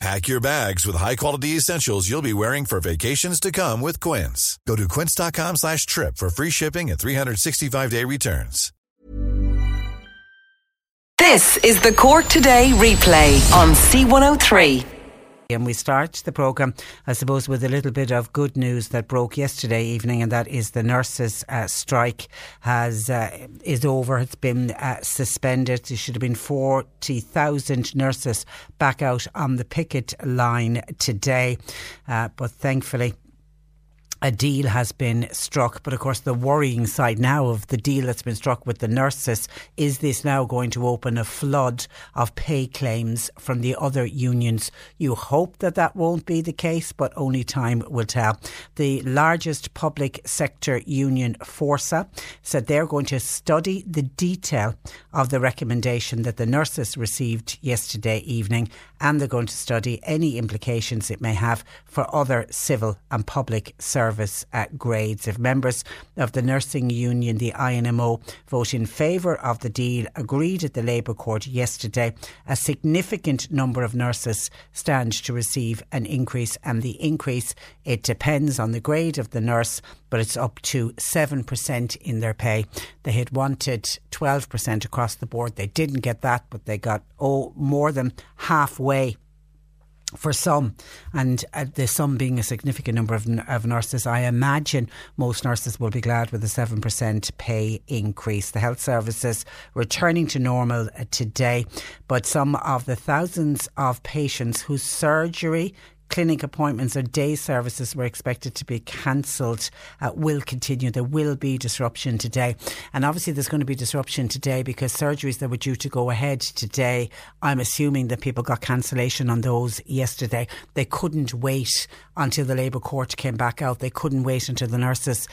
Pack your bags with high-quality essentials you'll be wearing for vacations to come with Quince. Go to quince.com slash trip for free shipping and 365-day returns. This is the Cork Today replay on C103. And we start the programme, I suppose, with a little bit of good news that broke yesterday evening, and that is the nurses' uh, strike has uh, is over. It's been uh, suspended. There should have been forty thousand nurses back out on the picket line today, uh, but thankfully a deal has been struck. But of course, the worrying side now of the deal that's been struck with the nurses is this now going to open a flood of pay claims from the other unions? You hope that that won't be the case, but only time will tell. The largest public sector union, Forsa, said they're going to study the detail of the recommendation that the nurses received yesterday evening and they're going to study any implications it may have for other civil and public service uh, grades. If members of the nursing union, the INMO, vote in favour of the deal agreed at the Labour Court yesterday, a significant number of nurses stand to receive an increase, and the increase it depends on the grade of the nurse, but it's up to 7% in their pay. They had wanted 12% across the board. They didn't get that, but they got oh more than halfway for some, and uh, the some being a significant number of, of, nurses, I imagine most nurses will be glad with a 7% pay increase. The health services returning to normal uh, today, but some of the thousands of patients whose surgery clinic appointments or day services were expected to be cancelled uh, will continue. There will be disruption today. And obviously, there's going to be disruption today because surgeries that were due to go ahead today, I'm assuming that people got cancellation on those yesterday. They couldn't wait until the Labour Court came back out. They couldn't wait until the nurses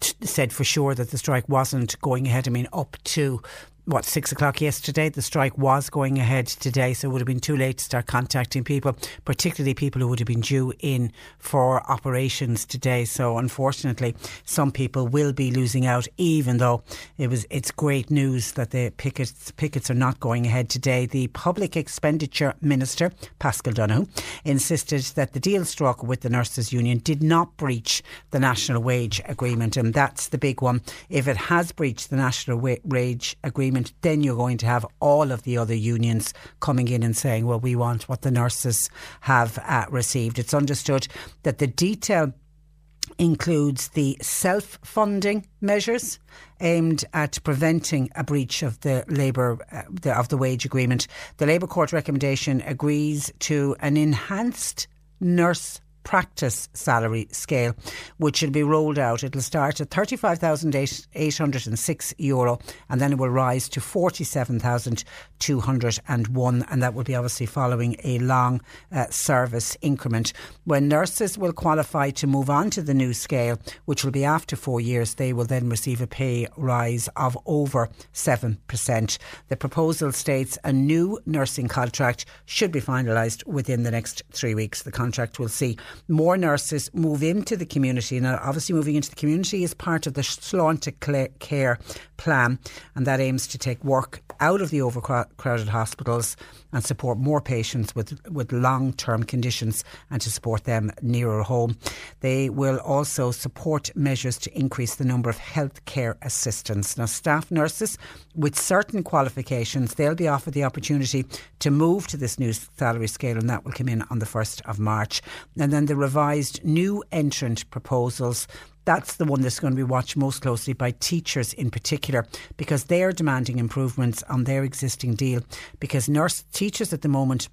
t- said for sure that the strike wasn't going ahead. I mean, up to what six o'clock yesterday. The strike was going ahead today, so it would have been too late to start contacting people, particularly people who would have been due in for operations today. So unfortunately, some people will be losing out, even though it was it's great news that the pickets pickets are not going ahead today. The public expenditure minister Paschal Donohoe insisted that the deal struck with the nurses union did not breach the national wage agreement, and that's the big one. If it has breached the national wage agreement then you're going to have all of the other unions coming in and saying, well, we want what the nurses have uh, received. It's understood that the detail includes the self funding measures aimed at preventing a breach of the labour uh, the, of the wage agreement. The Labour Court recommendation agrees to an enhanced nurse practice salary scale, which will be rolled out. It'll start at €35,806 Euro and then it will rise to 47,201 and that will be obviously following a long uh, service increment. When nurses will qualify to move on to the new scale, which will be after four years, they will then receive a pay rise of over 7%. The proposal states a new nursing contract should be finalised within the next three weeks. The contract will see more nurses move into the community. Now, obviously, moving into the community is part of the Sláinte Care plan, and that aims to take work out of the overcrowded hospitals and support more patients with, with long term conditions and to support them nearer home. They will also support measures to increase the number of healthcare assistants. Now, staff nurses with certain qualifications, they'll be offered the opportunity to move to this new salary scale, and that will come in on the 1st of March. And then the revised new entrant proposals that's the one that's going to be watched most closely by teachers in particular because they are demanding improvements on their existing deal. Because nurse teachers at the moment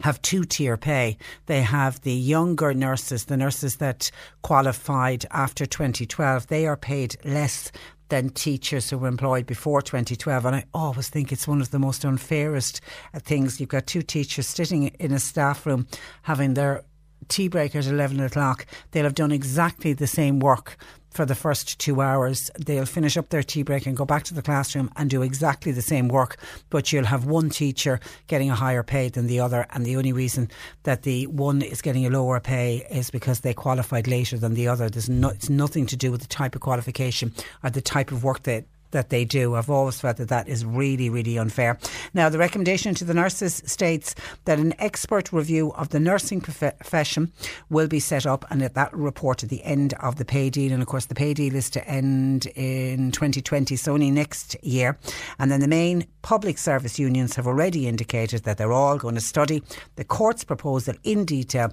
have two tier pay. They have the younger nurses, the nurses that qualified after 2012, they are paid less than teachers who were employed before 2012. And I always think it's one of the most unfairest things. You've got two teachers sitting in a staff room having their tea break at 11 o'clock. They'll have done exactly the same work for the first two hours. They'll finish up their tea break and go back to the classroom and do exactly the same work, but you'll have one teacher getting a higher pay than the other. And the only reason that the one is getting a lower pay is because they qualified later than the other. There's no, it's nothing to do with the type of qualification or the type of work that that they do. I've always felt that that is really, really unfair. Now, the recommendation to the nurses states that an expert review of the nursing profession will be set up and that that report at the end of the pay deal. And of course, the pay deal is to end in 2020, so only next year. And then the main public service unions have already indicated that they're all going to study the court's proposal in detail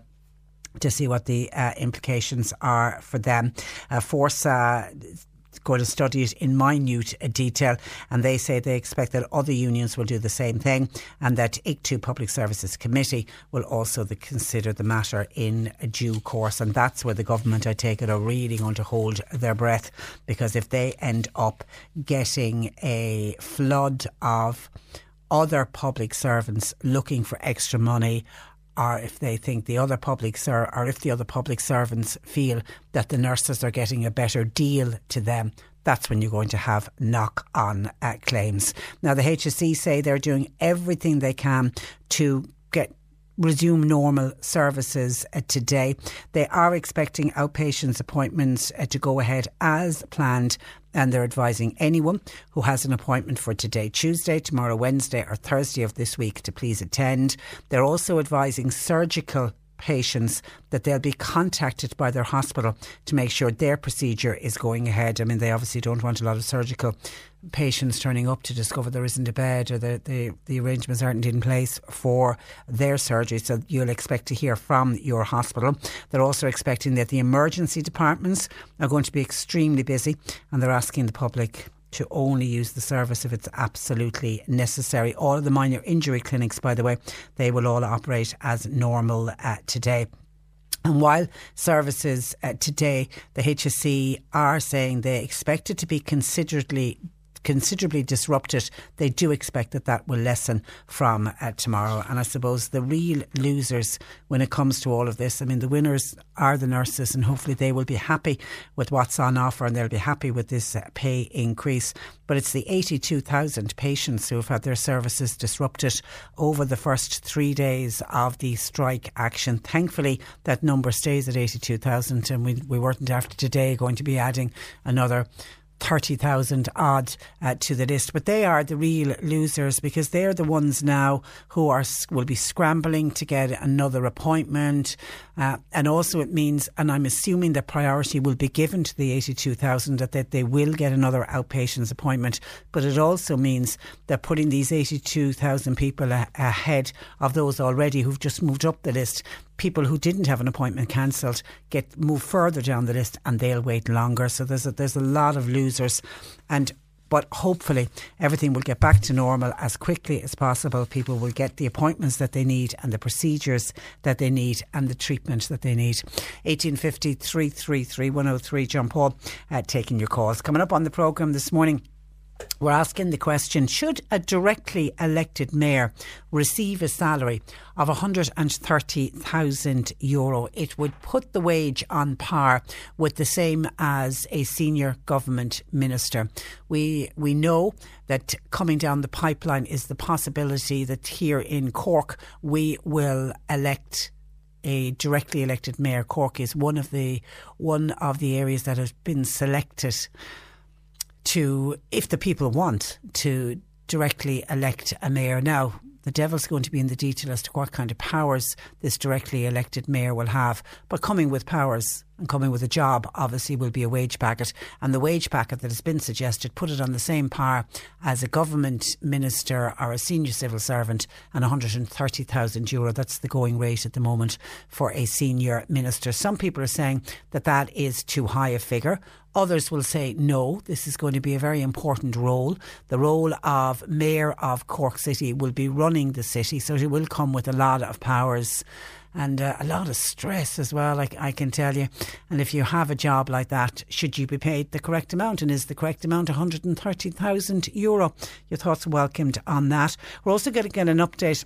to see what the uh, implications are for them. Uh, Forsa going to study it in minute detail, and they say they expect that other unions will do the same thing, and that ICTU Public Services Committee will also the, consider the matter in due course, and that's where the government, I take it, are really going to hold their breath, because if they end up getting a flood of other public servants looking for extra money or if they think the other public ser- or if the other public servants feel that the nurses are getting a better deal to them that's when you're going to have knock on uh, claims. Now, the HSE say they're doing everything they can to get resume normal services uh, today. They are expecting outpatients appointments uh, to go ahead as planned and they're advising anyone who has an appointment for today, Tuesday, tomorrow, Wednesday, or Thursday of this week to please attend. They're also advising surgical patients that they'll be contacted by their hospital to make sure their procedure is going ahead. I mean, they obviously don't want a lot of surgical patients turning up to discover there isn't a bed or the, the, the arrangements aren't in place for their surgery. So you'll expect to hear from your hospital. They're also expecting that the emergency departments are going to be extremely busy and they're asking the public to only use the service if it's absolutely necessary. All of the minor injury clinics, by the way, they will all operate as normal uh, today. And while services uh, today, the HSE are saying they expect it to be considerably considerably disrupted, they do expect that that will lessen from uh, tomorrow. And I suppose the real losers when it comes to all of this, I mean, the winners are the nurses, and hopefully they will be happy with what's on offer and they'll be happy with this uh, pay increase. But it's the 82,000 patients who have had their services disrupted over the first three days of the strike action. Thankfully, that number stays at 82,000, and we, we weren't after today going to be adding another 30,000 odd uh, to the list. But they are the real losers because they're the ones now who are will be scrambling to get another appointment. Uh, and also it means, and I'm assuming that priority will be given to the 82,000 that, that they will get another outpatients appointment. But it also means that putting these 82,000 people a- ahead of those already who've just moved up the list people who didn't have an appointment cancelled get moved further down the list and they'll wait longer. So there's a, there's a lot of losers, and but hopefully everything will get back to normal as quickly as possible. People will get the appointments that they need and the procedures that they need and the treatment that they need. 1850 333 103. John Paul uh, taking your calls. Coming up on the programme this morning. We're asking the question Should a directly elected mayor receive a salary of €130,000? It would put the wage on par with the same as a senior government minister. We, we know that coming down the pipeline is the possibility that here in Cork we will elect a directly elected mayor. Cork is one of the one of the areas that has been selected to, if the people want to directly elect a mayor. Now, the devil's going to be in the detail as to what kind of powers this directly elected mayor will have. But coming with powers and coming with a job obviously will be a wage packet. And the wage packet that has been suggested put it on the same par as a government minister or a senior civil servant and 130,000 euro. That's the going rate at the moment for a senior minister. Some people are saying that that is too high a figure. Others will say, no, this is going to be a very important role. The role of Mayor of Cork City will be running the city, so it will come with a lot of powers and uh, a lot of stress as well, I, I can tell you. And if you have a job like that, should you be paid the correct amount? And is the correct amount 130,000 euro? Your thoughts are welcomed on that. We're also going to get an update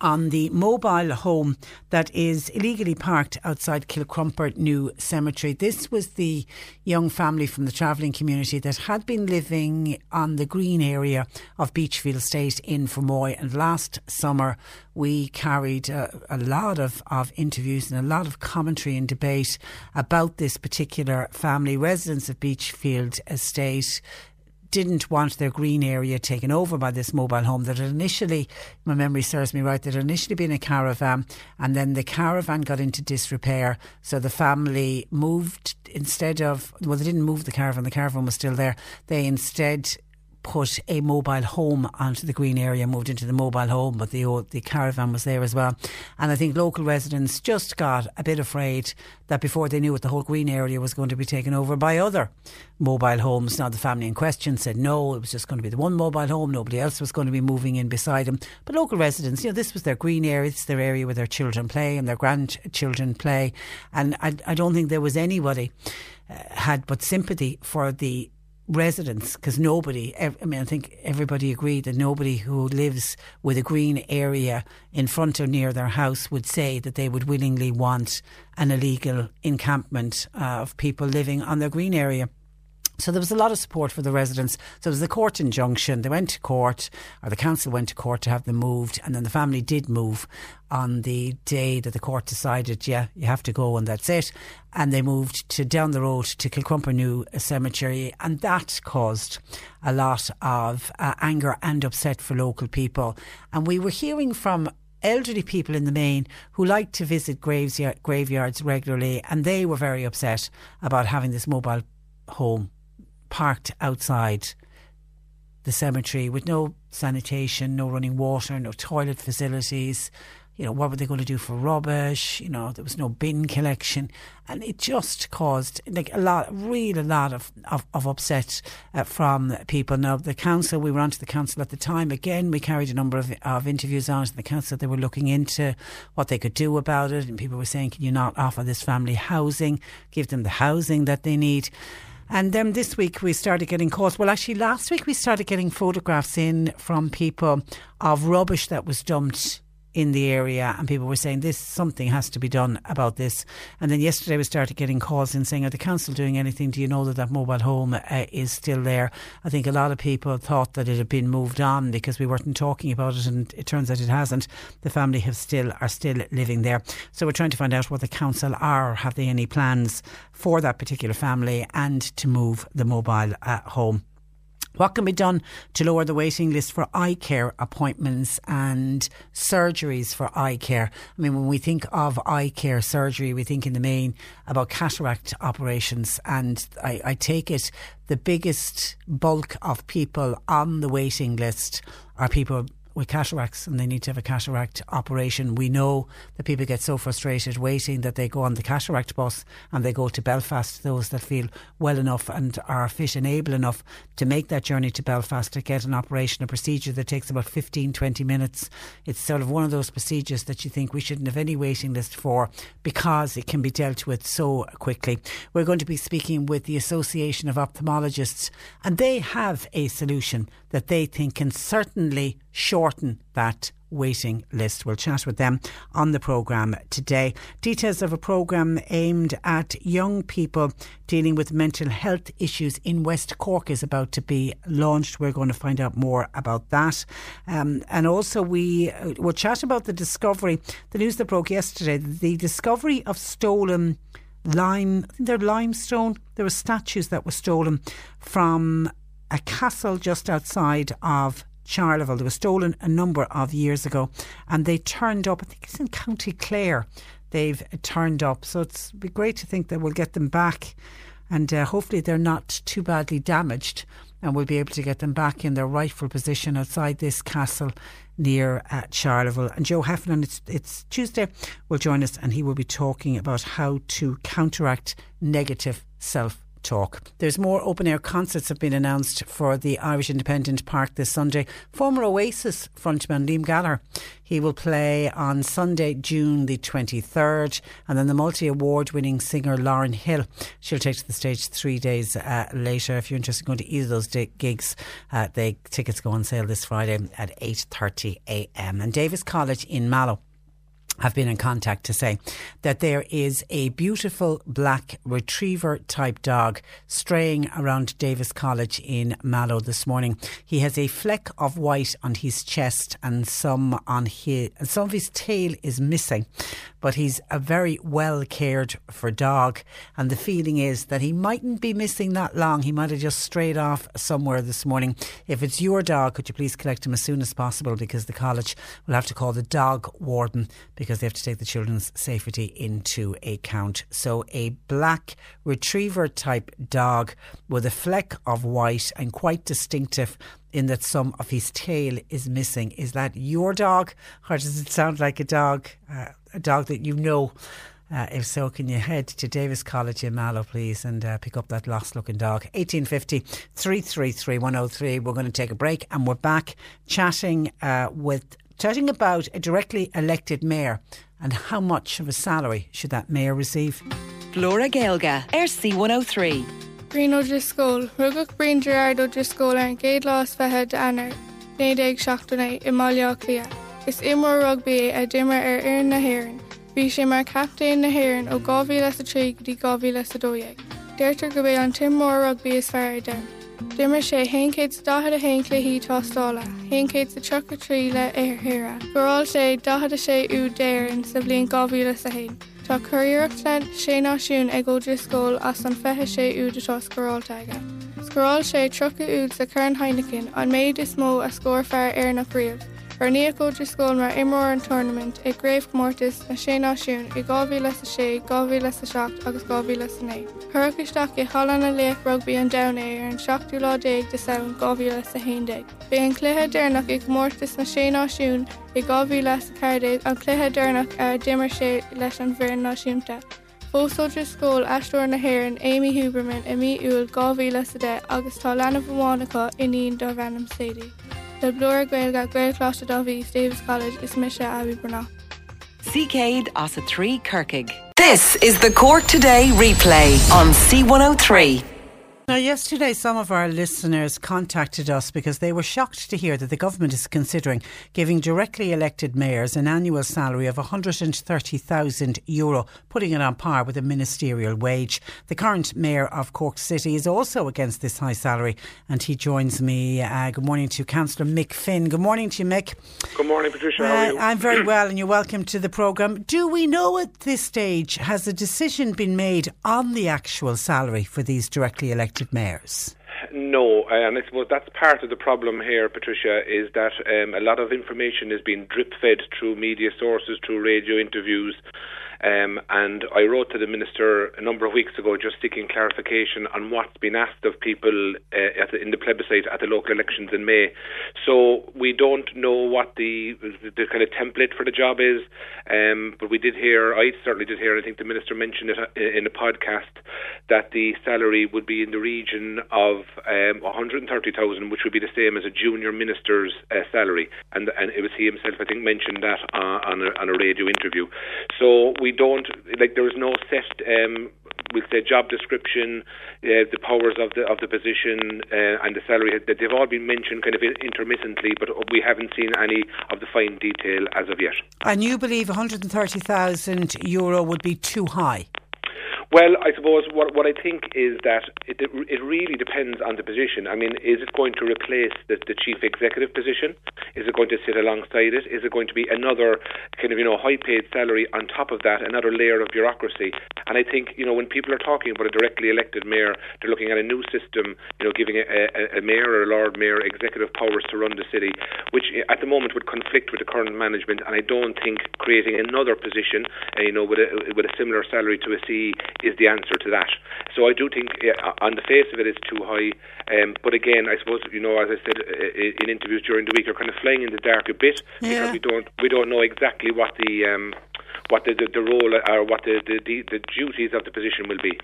on the mobile home that is illegally parked outside Kilcrumper New Cemetery. This was the young family from the travelling community that had been living on the green area of Beachfield Estate in Fermoy. And last summer, we carried a, a lot of, of interviews and a lot of commentary and debate about this particular family. Residents of Beachfield Estate didn't want their green area taken over by this mobile home that had initially, my memory serves me right, that had initially been a caravan and then the caravan got into disrepair. So the family moved instead of, well, they didn't move the caravan, the caravan was still there. They instead put a mobile home onto the green area, moved into the mobile home, but the the caravan was there as well. And I think local residents just got a bit afraid that before they knew it, the whole green area was going to be taken over by other mobile homes. Now the family in question said no, it was just going to be the one mobile home. Nobody else was going to be moving in beside them. But local residents, you know, this was their green area, it's their area where their children play and their grandchildren play. And I, I don't think there was anybody uh, had but sympathy for the residents because nobody I mean I think everybody agreed that nobody who lives with a green area in front or near their house would say that they would willingly want an illegal encampment uh, of people living on their green area so there was a lot of support for the residents. So there was the court injunction. They went to court, or the council went to court to have them moved, and then the family did move on the day that the court decided, yeah, you have to go, and that's it. And they moved to down the road to Kilcrumper New Cemetery, and that caused a lot of uh, anger and upset for local people. And we were hearing from elderly people in the main who like to visit graveyards regularly, and they were very upset about having this mobile home parked outside the cemetery with no sanitation, no running water, no toilet facilities. You know, what were they going to do for rubbish? You know, there was no bin collection. And it just caused like a lot, really a lot of, of, of upset uh, from people. Now, the council, we were on to the council at the time. Again, we carried a number of, of interviews on to the council. They were looking into what they could do about it. And people were saying, can you not offer this family housing, give them the housing that they need? And then this week we started getting calls. Well, actually, last week we started getting photographs in from people of rubbish that was dumped in the area and people were saying this something has to be done about this. And then yesterday we started getting calls in saying are the council doing anything? Do you know that that mobile home uh, is still there? I think a lot of people thought that it had been moved on because we weren't talking about it and it turns out it hasn't. The family have still are still living there. So we're trying to find out what the council are have they any plans for that particular family and to move the mobile uh, home what can be done to lower the waiting list for eye care appointments and surgeries for eye care? I mean, when we think of eye care surgery, we think in the main about cataract operations. And I, I take it the biggest bulk of people on the waiting list are people with cataracts and they need to have a cataract operation. We know that people get so frustrated waiting that they go on the cataract bus and they go to Belfast, those that feel well enough and are fit and able enough to make that journey to Belfast to get an operation, a procedure that takes about 15, 20 minutes. It's sort of one of those procedures that you think we shouldn't have any waiting list for because it can be dealt with so quickly. We're going to be speaking with the Association of Ophthalmologists and they have a solution that they think can certainly shorten that waiting list. We'll chat with them on the programme today. Details of a programme aimed at young people dealing with mental health issues in West Cork is about to be launched. We're going to find out more about that. Um, and also, we uh, will chat about the discovery, the news that broke yesterday, the discovery of stolen lime, I think they're limestone. There were statues that were stolen from a castle just outside of Charleville. They were stolen a number of years ago and they turned up, I think it's in County Clare. they've turned up. So it's be great to think that we'll get them back, and uh, hopefully they're not too badly damaged, and we'll be able to get them back in their rightful position outside this castle near uh, Charleville. And Joe Heffernan, it's, it's Tuesday, will join us, and he will be talking about how to counteract negative self talk. There's more open air concerts have been announced for the Irish Independent Park this Sunday. Former Oasis frontman Liam Gallagher, he will play on Sunday, June the 23rd, and then the multi award winning singer Lauryn Hill, she'll take to the stage three days uh, later. If you're interested in going to either of those gigs, uh, the tickets go on sale this Friday at 8:30 a.m. And Davis College in Mallow have been in contact to say that there is a beautiful black retriever type dog straying around Davis College in Mallow this morning. He has a fleck of white on his chest and some on his some of his tail is missing but he's a very well cared for dog. And the feeling is that he mightn't be missing that long. He might have just strayed off somewhere this morning. If it's your dog, could you please collect him as soon as possible because the college will have to call the dog warden because they have to take the children's safety into account. So a black retriever type dog with a fleck of white and quite distinctive in that some of his tail is missing. Is that your dog, or does it sound like a dog? Uh, a dog that you know. Uh, if so, can you head to Davis College in Mallow, please, and uh, pick up that lost looking dog? 1850 333 103. We're going to take a break and we're back chatting uh, with chatting about a directly elected mayor and how much of a salary should that mayor receive. Laura Gaelga, RC103. Green O'Driscoll, Rugach Breen Gerard O'Driscoll an géad lás fethe de anar, néad ag seachtainna i maiá clia. Is imór rugby a dimmer er ar ar nahéan. Bhí sé mar captain nahéan ó gáhí le a trí dí gáhí le a dóag. Déirtar go bhéh an timmór rugby is fear den. Dimmer sé hécéid dahad a hécla hí tástála, hécéid sa tu trí le arthra. Goráil sé dahad a sé ú déirn sa bblion gáhíle a hain. Tá chuíirecht le sé náisiún ag ggódri scóil as an fethe sé úd atá scoráilteige. Scoráil sé trocha úd sa chun Heineken an méid is mó a scór fear ar nach riamh. Ar níocóidir scóil mar imór an tournament ag gréibh mórtas na sé náisiún i gáhí le a sé gáhí le a seach agus gáhí le sanné. Thragisteach i chalanna léh rugbí an dana ar an 16ú lá déag de saoan gáhí le a héideig. Bé an cluthe dénach ag mórtas na sé náisiún i gáhí le a cardéid an cluthe dénach ar dimmer sé leis an bhir náisiúnta. Fósóidir scóil eúir nahéann Amy Huberman i mí úil gáhí le a dé agus tá lena bhánacha iníon do bhenam sédí. Le bloir gailga gailláiste dá bhí Davis College is me se abí brna. Céad as a trí Kirkig. This is the Cork Today replay on C103. Now, yesterday, some of our listeners contacted us because they were shocked to hear that the government is considering giving directly elected mayors an annual salary of €130,000, Euro, putting it on par with a ministerial wage. The current mayor of Cork City is also against this high salary, and he joins me. Uh, good morning to Councillor Mick Finn. Good morning to you, Mick. Good morning, Patricia. How are you? Uh, I'm very well, and you're welcome to the programme. Do we know at this stage, has a decision been made on the actual salary for these directly elected? Elected mayors? No, and I suppose that's part of the problem here, Patricia, is that um, a lot of information is being drip fed through media sources, through radio interviews, um, and I wrote to the minister a number of weeks ago just seeking clarification on what's been asked of people uh, the, in the plebiscite at the local elections in May. So we don't know what the the kind of template for the job is, um, but we did hear, I certainly did hear, I think the minister mentioned it uh, in a podcast that the salary would be in the region of um, 130,000, which would be the same as a junior minister's uh, salary, and and it was he himself, I think, mentioned that uh, on a on a radio interview. So we don't like there is no set um, we'll say job description, uh, the powers of the of the position, uh, and the salary. That they've all been mentioned kind of intermittently, but we haven't seen any of the fine detail as of yet. And you believe 130,000 euro would be too high? Well, I suppose what what I think is that it it really depends on the position. I mean, is it going to replace the, the chief executive position? Is it going to sit alongside it? Is it going to be another kind of you know high paid salary on top of that, another layer of bureaucracy? And I think you know when people are talking about a directly elected mayor, they're looking at a new system, you know, giving a, a, a mayor or a lord mayor executive powers to run the city, which at the moment would conflict with the current management. And I don't think creating another position, uh, you know, with a with a similar salary to a CE is the answer to that. So I do think, on the face of it, it's too high. Um, but again, I suppose you know, as I said uh, in interviews during the week, you're kind of flying in the dark a bit yeah. because we don't we don't know exactly what the um, what the, the, the role or what the, the, the, duties of the position will be.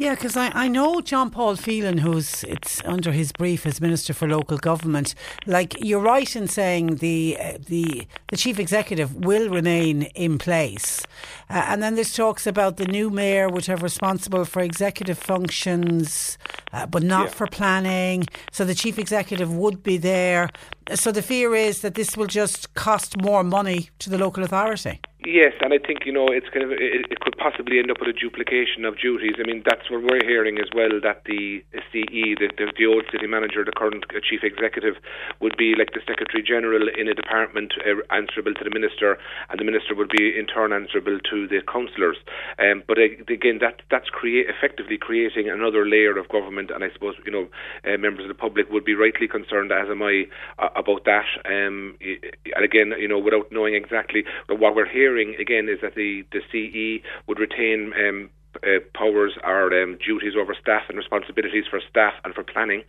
Yeah, because I, I know John Paul Phelan, who's it's under his brief as Minister for Local Government. Like you're right in saying the uh, the the chief executive will remain in place, uh, and then there's talks about the new mayor would have responsible for executive functions, uh, but not yeah. for planning. So the chief executive would be there. So the fear is that this will just cost more money to the local authority. Yes, and I think you know it's kind of it, it, could possibly end up with a duplication of duties. I mean, that's what we're hearing as well. That the CE, the, the, the old city manager, the current uh, chief executive, would be like the secretary general in a department uh, answerable to the minister, and the minister would be in turn answerable to the councillors. Um, but uh, again, that that's create effectively creating another layer of government, and I suppose you know uh, members of the public would be rightly concerned, as am I, about that. Um, and again, you know, without knowing exactly what we're hearing hearing again is that the the CE would retain um, uh, powers or um, duties over staff and responsibilities for staff and for planning,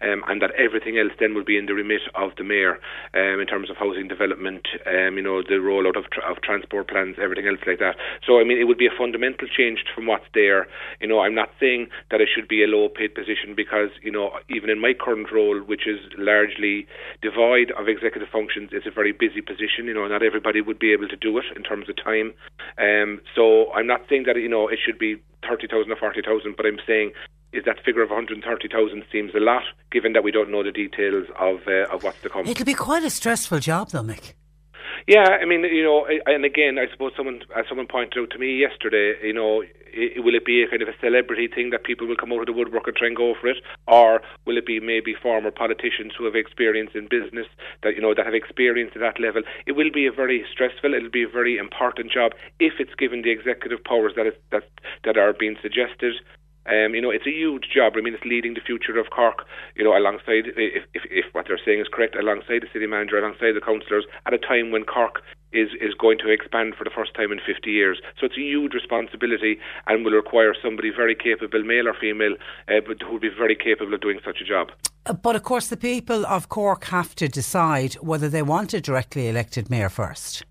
um, and that everything else then will be in the remit of the mayor um, in terms of housing development, um, you know, the rollout of, tra- of transport plans, everything else like that. So, I mean, it would be a fundamental change from what's there. You know, I'm not saying that it should be a low paid position because, you know, even in my current role, which is largely devoid of executive functions, it's a very busy position. You know, not everybody would be able to do it in terms of time. Um, so, I'm not saying that, you know, it should be 30,000 or 40,000, but I'm saying is that figure of 130,000 seems a lot, given that we don't know the details of uh, of what's to come. It'll be quite a stressful job, though, Mick. Yeah, I mean, you know, and again, I suppose someone, as someone pointed out to me yesterday, you know, will it be a kind of a celebrity thing that people will come out of the woodwork and try and go for it, or will it be maybe former politicians who have experience in business that you know that have experience at that level? It will be a very stressful, it'll be a very important job if it's given the executive powers that is, that that are being suggested. Um, you know, it's a huge job. I mean, it's leading the future of Cork. You know, alongside, if, if, if what they're saying is correct, alongside the city manager, alongside the councillors, at a time when Cork is is going to expand for the first time in 50 years. So it's a huge responsibility and will require somebody very capable, male or female, uh, but who will be very capable of doing such a job. Uh, but of course, the people of Cork have to decide whether they want a directly elected mayor first.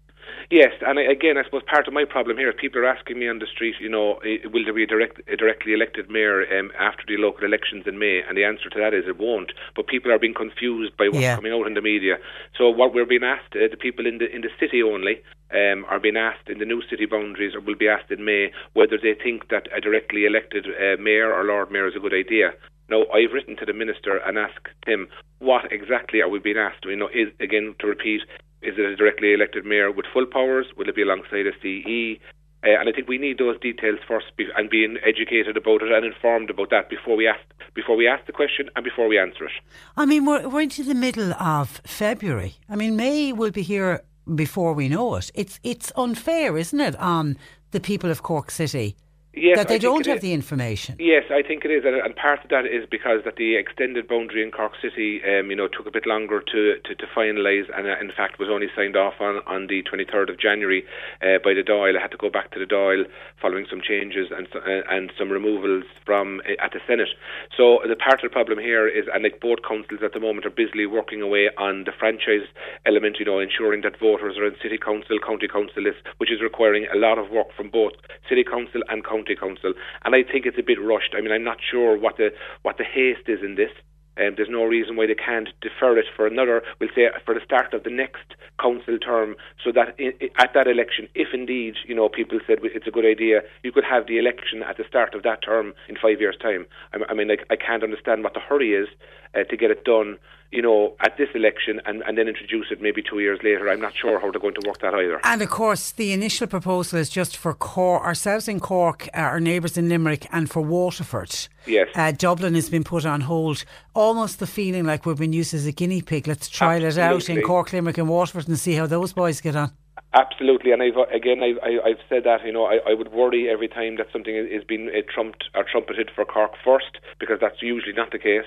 Yes, and again, I suppose part of my problem here is people are asking me on the street, you know, will there be a, direct, a directly elected mayor um, after the local elections in May? And the answer to that is it won't. But people are being confused by what's yeah. coming out in the media. So what we're being asked, uh, the people in the in the city only, um, are being asked in the new city boundaries, or will be asked in May, whether they think that a directly elected uh, mayor or Lord Mayor is a good idea. Now, I've written to the minister and asked him what exactly are we being asked. You know, is again to repeat, is it a directly elected mayor with full powers? Will it be alongside a CE? Uh, and I think we need those details first be, and being educated about it and informed about that before we ask before we ask the question and before we answer it. I mean, we're, we're into the middle of February. I mean, May will be here before we know it. It's it's unfair, isn't it, on the people of Cork City Yes, that they don't have the information. Yes, I think it is, and part of that is because that the extended boundary in Cork City, um, you know, took a bit longer to to, to finalise, and uh, in fact was only signed off on on the 23rd of January uh, by the Dáil. I had to go back to the Dáil following some changes and uh, and some removals from uh, at the Senate. So the part of the problem here is, and like both councils at the moment are busily working away on the franchise element, you know, ensuring that voters are in city council, county council lists, which is requiring a lot of work from both city council and county county council, and I think it's a bit rushed. I mean, I'm not sure what the what the haste is in this. Um, there's no reason why they can't defer it for another, we'll say, for the start of the next council term, so that in, at that election, if indeed, you know, people said it's a good idea, you could have the election at the start of that term in five years' time. I, I mean, like, I can't understand what the hurry is, uh, to get it done you know, at this election and, and then introduce it maybe two years later. I'm not sure how they're going to work that either. And of course, the initial proposal is just for Cork, ourselves in Cork, uh, our neighbours in Limerick, and for Waterford. Yes. Uh, Dublin has been put on hold. Almost the feeling like we've been used as a guinea pig. Let's trial it out in Cork, Limerick, and Waterford and see how those boys get on. Absolutely, and I've again I've, I, have said that you know I, I would worry every time that something is being uh, trumped or trumpeted for Cork first because that's usually not the case.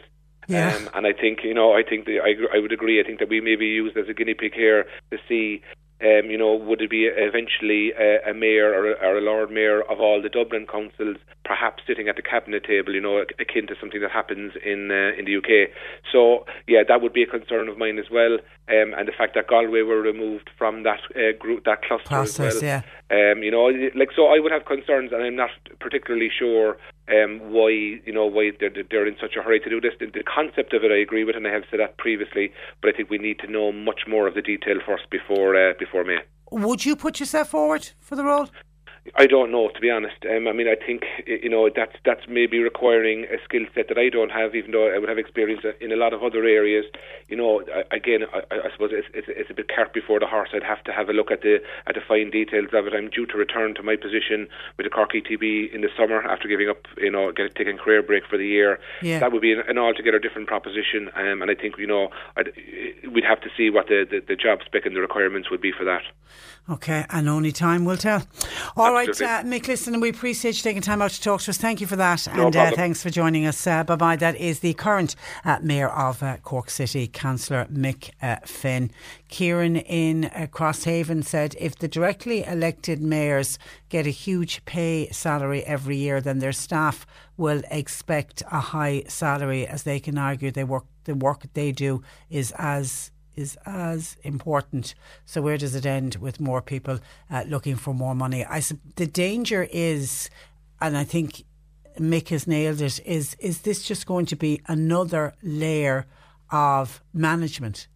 Yeah. Um, and I think you know I think the, I I would agree. I think that we may be used as a guinea pig here to see um, you know, would it be eventually a, a mayor or a, or a Lord Mayor of all the Dublin councils, perhaps sitting at the cabinet table, you know, akin to something that happens in uh, in the UK? So, yeah, that would be a concern of mine as well. Um, and the fact that Galway were removed from that uh, group, that cluster Process, as well. Yeah. Um, you know, like so, I would have concerns, and I'm not particularly sure um, why you know why they're, they're in such a hurry to do this. The, the, concept of it, I agree with, and I have said that previously. But I think we need to know much more of the detail first before uh, before May. Would you put yourself forward for the role? I don't know, to be honest. Um, I mean, I think you know that's that's maybe requiring a skill set that I don't have, even though I would have experience in a lot of other areas. You know, again, I, I suppose it's, it's, it's a bit cart before the horse. I'd have to have a look at the at the fine details of it. I'm due to return to my position with the Cork ETB in the summer after giving up, you know, get, taking career break for the year. Yeah. That would be an, an altogether different proposition, um, and I think you know I'd, we'd have to see what the, the, the job spec and the requirements would be for that. Okay, and only time will tell. All right, uh, Mick, listen, we appreciate you taking time out to talk to us. Thank you for that. No and uh, thanks for joining us. Uh, bye bye. That is the current uh, Mayor of uh, Cork City, Councillor Mick uh, Finn. Kieran in Crosshaven said if the directly elected mayors get a huge pay salary every year, then their staff will expect a high salary as they can argue they work the work they do is as is as important. So where does it end with more people uh, looking for more money? I the danger is, and I think Mick has nailed it. Is is this just going to be another layer of management?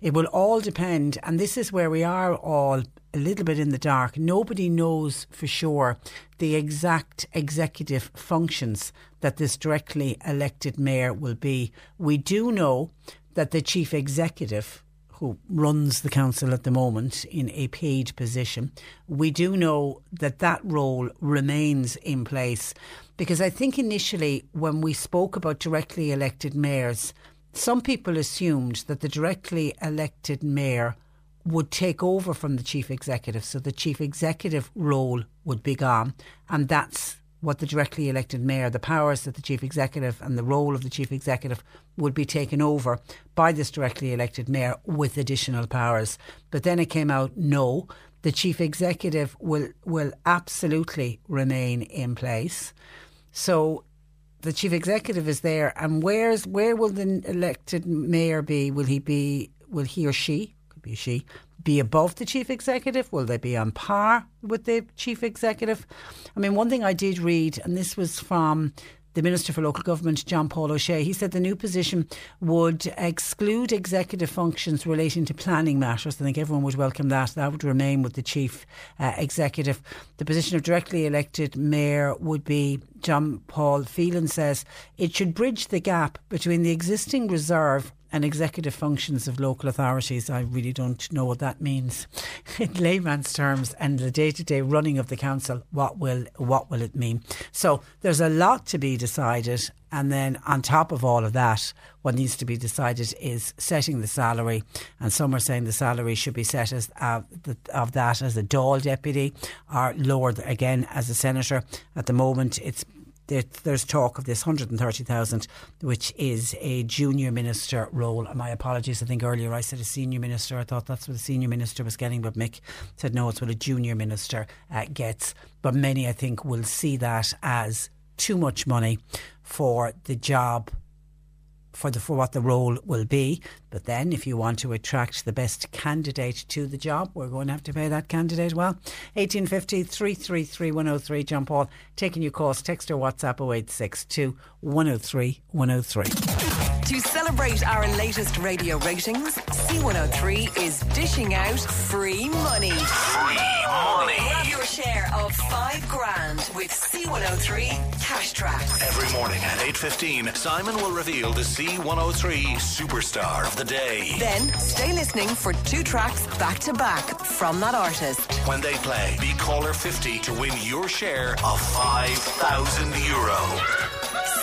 It will all depend, and this is where we are all a little bit in the dark. Nobody knows for sure the exact executive functions that this directly elected mayor will be. We do know that the chief executive who runs the council at the moment in a paid position. We do know that that role remains in place because I think initially when we spoke about directly elected mayors, some people assumed that the directly elected mayor would take over from the chief executive. So the chief executive role would be gone. And that's what the directly elected mayor, the powers that the chief executive and the role of the chief executive would be taken over by this directly elected mayor with additional powers. But then it came out no, the chief executive will will absolutely remain in place. So the chief executive is there, and where's where will the elected mayor be? Will he be? Will he or she? Could be she be above the chief executive? Will they be on par with the chief executive? I mean, one thing I did read, and this was from the Minister for Local Government, John Paul O'Shea, he said the new position would exclude executive functions relating to planning matters. I think everyone would welcome that. That would remain with the chief uh, executive. The position of directly elected mayor would be, John Paul Phelan says, it should bridge the gap between the existing reserve and executive functions of local authorities. I really don't know what that means in layman's terms and the day to day running of the council. What will what will it mean? So there's a lot to be decided, and then on top of all of that, what needs to be decided is setting the salary. And some are saying the salary should be set as uh, the, of that as a Dáil deputy or lowered again as a senator. At the moment, it's there's talk of this 130,000, which is a junior minister role. My apologies. I think earlier I said a senior minister. I thought that's what a senior minister was getting, but Mick said no, it's what a junior minister uh, gets. But many, I think, will see that as too much money for the job for the for what the role will be. But then, if you want to attract the best candidate to the job, we're going to have to pay that candidate well. 1850 333 103. John Paul taking your calls. Text or WhatsApp 0862 103 103. To celebrate our latest radio ratings, C103 is dishing out free money. Free money. Share of five grand with C103 Cash Track. Every morning at 8.15, Simon will reveal the C103 Superstar of the Day. Then stay listening for two tracks back to back from that artist. When they play, be caller 50 to win your share of 5,000 euro.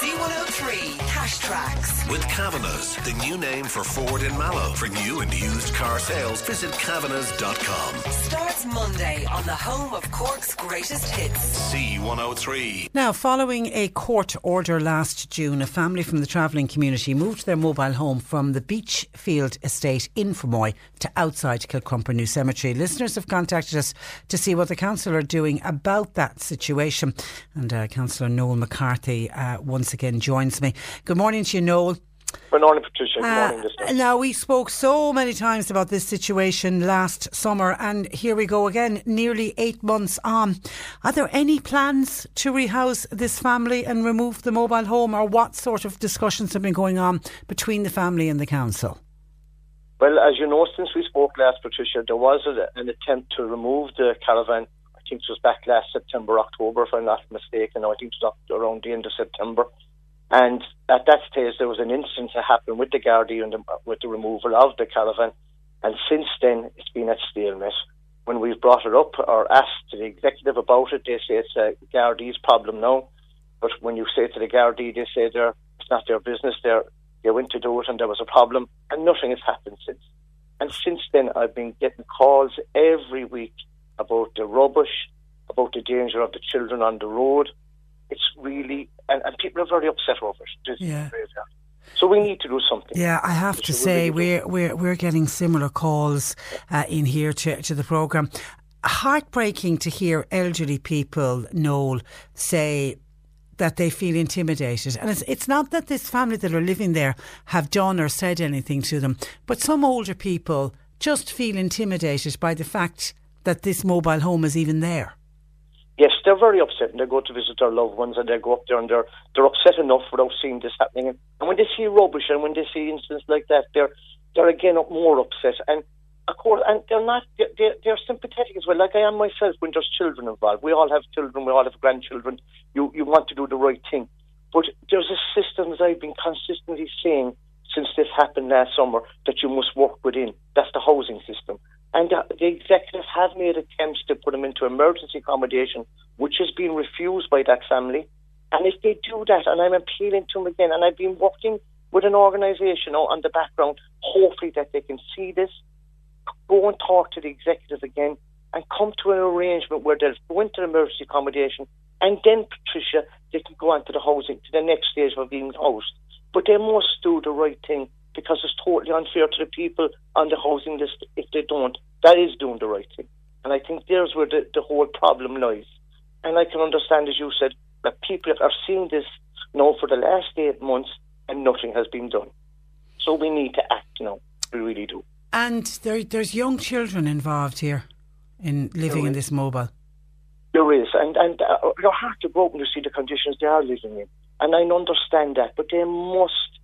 C103 Cash Tracks. With Kavanagh's, the new name for Ford in Mallow. For new and used car sales, visit Kavanagh's.com. Starts Monday on the home of Cork's greatest hits. C103. Now, following a court order last June, a family from the travelling community moved their mobile home from the Beachfield estate in Fermoy to outside Kilcrumper New Cemetery. Listeners have contacted us to see what the council are doing about that situation. And uh, Councillor Noel McCarthy uh, once again joins me. Good morning to you, Noel. Good morning, Patricia. Good Uh, morning, listeners. now, we spoke so many times about this situation last summer, and here we go again, nearly eight months on. Are there any plans to rehouse this family and remove the mobile home, or what sort of discussions have been going on between the family and the council? Well, as you know, since we spoke last, Patricia, there was a, an attempt to remove the caravan. I think it was back last September, October, if I'm not mistaken. I think it was up around the end of September. And at that stage, there was an incident that happened with the Gardaí and the, with the removal of the caravan. And since then, it's been at stalemate. When we've brought it up or asked the executive about it, they say it's a Gardaí's problem now. But when you say to the Gardaí, they say they're, it's not their business. They're, they went to do it and there was a problem, and nothing has happened since. And since then, I've been getting calls every week about the rubbish, about the danger of the children on the road. It's really, and, and people are very upset over it. Yeah. So we need to do something. Yeah, I have to We say really do we're we're we're getting similar calls uh, in here to to the program. Heartbreaking to hear elderly people, Noel, say that they feel intimidated, and it's it's not that this family that are living there have done or said anything to them, but some older people just feel intimidated by the fact that this mobile home is even there. Yes, they're very upset and they go to visit their loved ones and they go up there and they're they're upset enough without seeing this happening. And when they see rubbish and when they see incidents like that, they're they're again more upset. And of course, and they're not they're, they're, sympathetic as well. Like I am myself when there's children involved. We all have children. We all have grandchildren. You you want to do the right thing, but there's a system as I've been consistently saying since this happened last summer that you must work within. That's the housing system. And the, executive have made attempts to put them into emergency accommodation, which has been refused by that family. And if they do that, and I'm appealing to them again, and I've been working with an organisation on the background, hopefully that they can see this, go and talk to the executive again, and come to an arrangement where they'll go into emergency accommodation, and then, Patricia, they can go on to the housing, to the next stage of being housed. But they must do the right thing because it's totally unfair to the people on the housing list if they don't. That is doing the right thing. And I think there's where the, the whole problem lies. And I can understand, as you said, that people are seeing this now for the last eight months and nothing has been done. So we need to act now. We really do. And there, there's young children involved here in living in this mobile. There is, and and uh, your heart are broken to see the conditions they are living in, and I understand that. But they must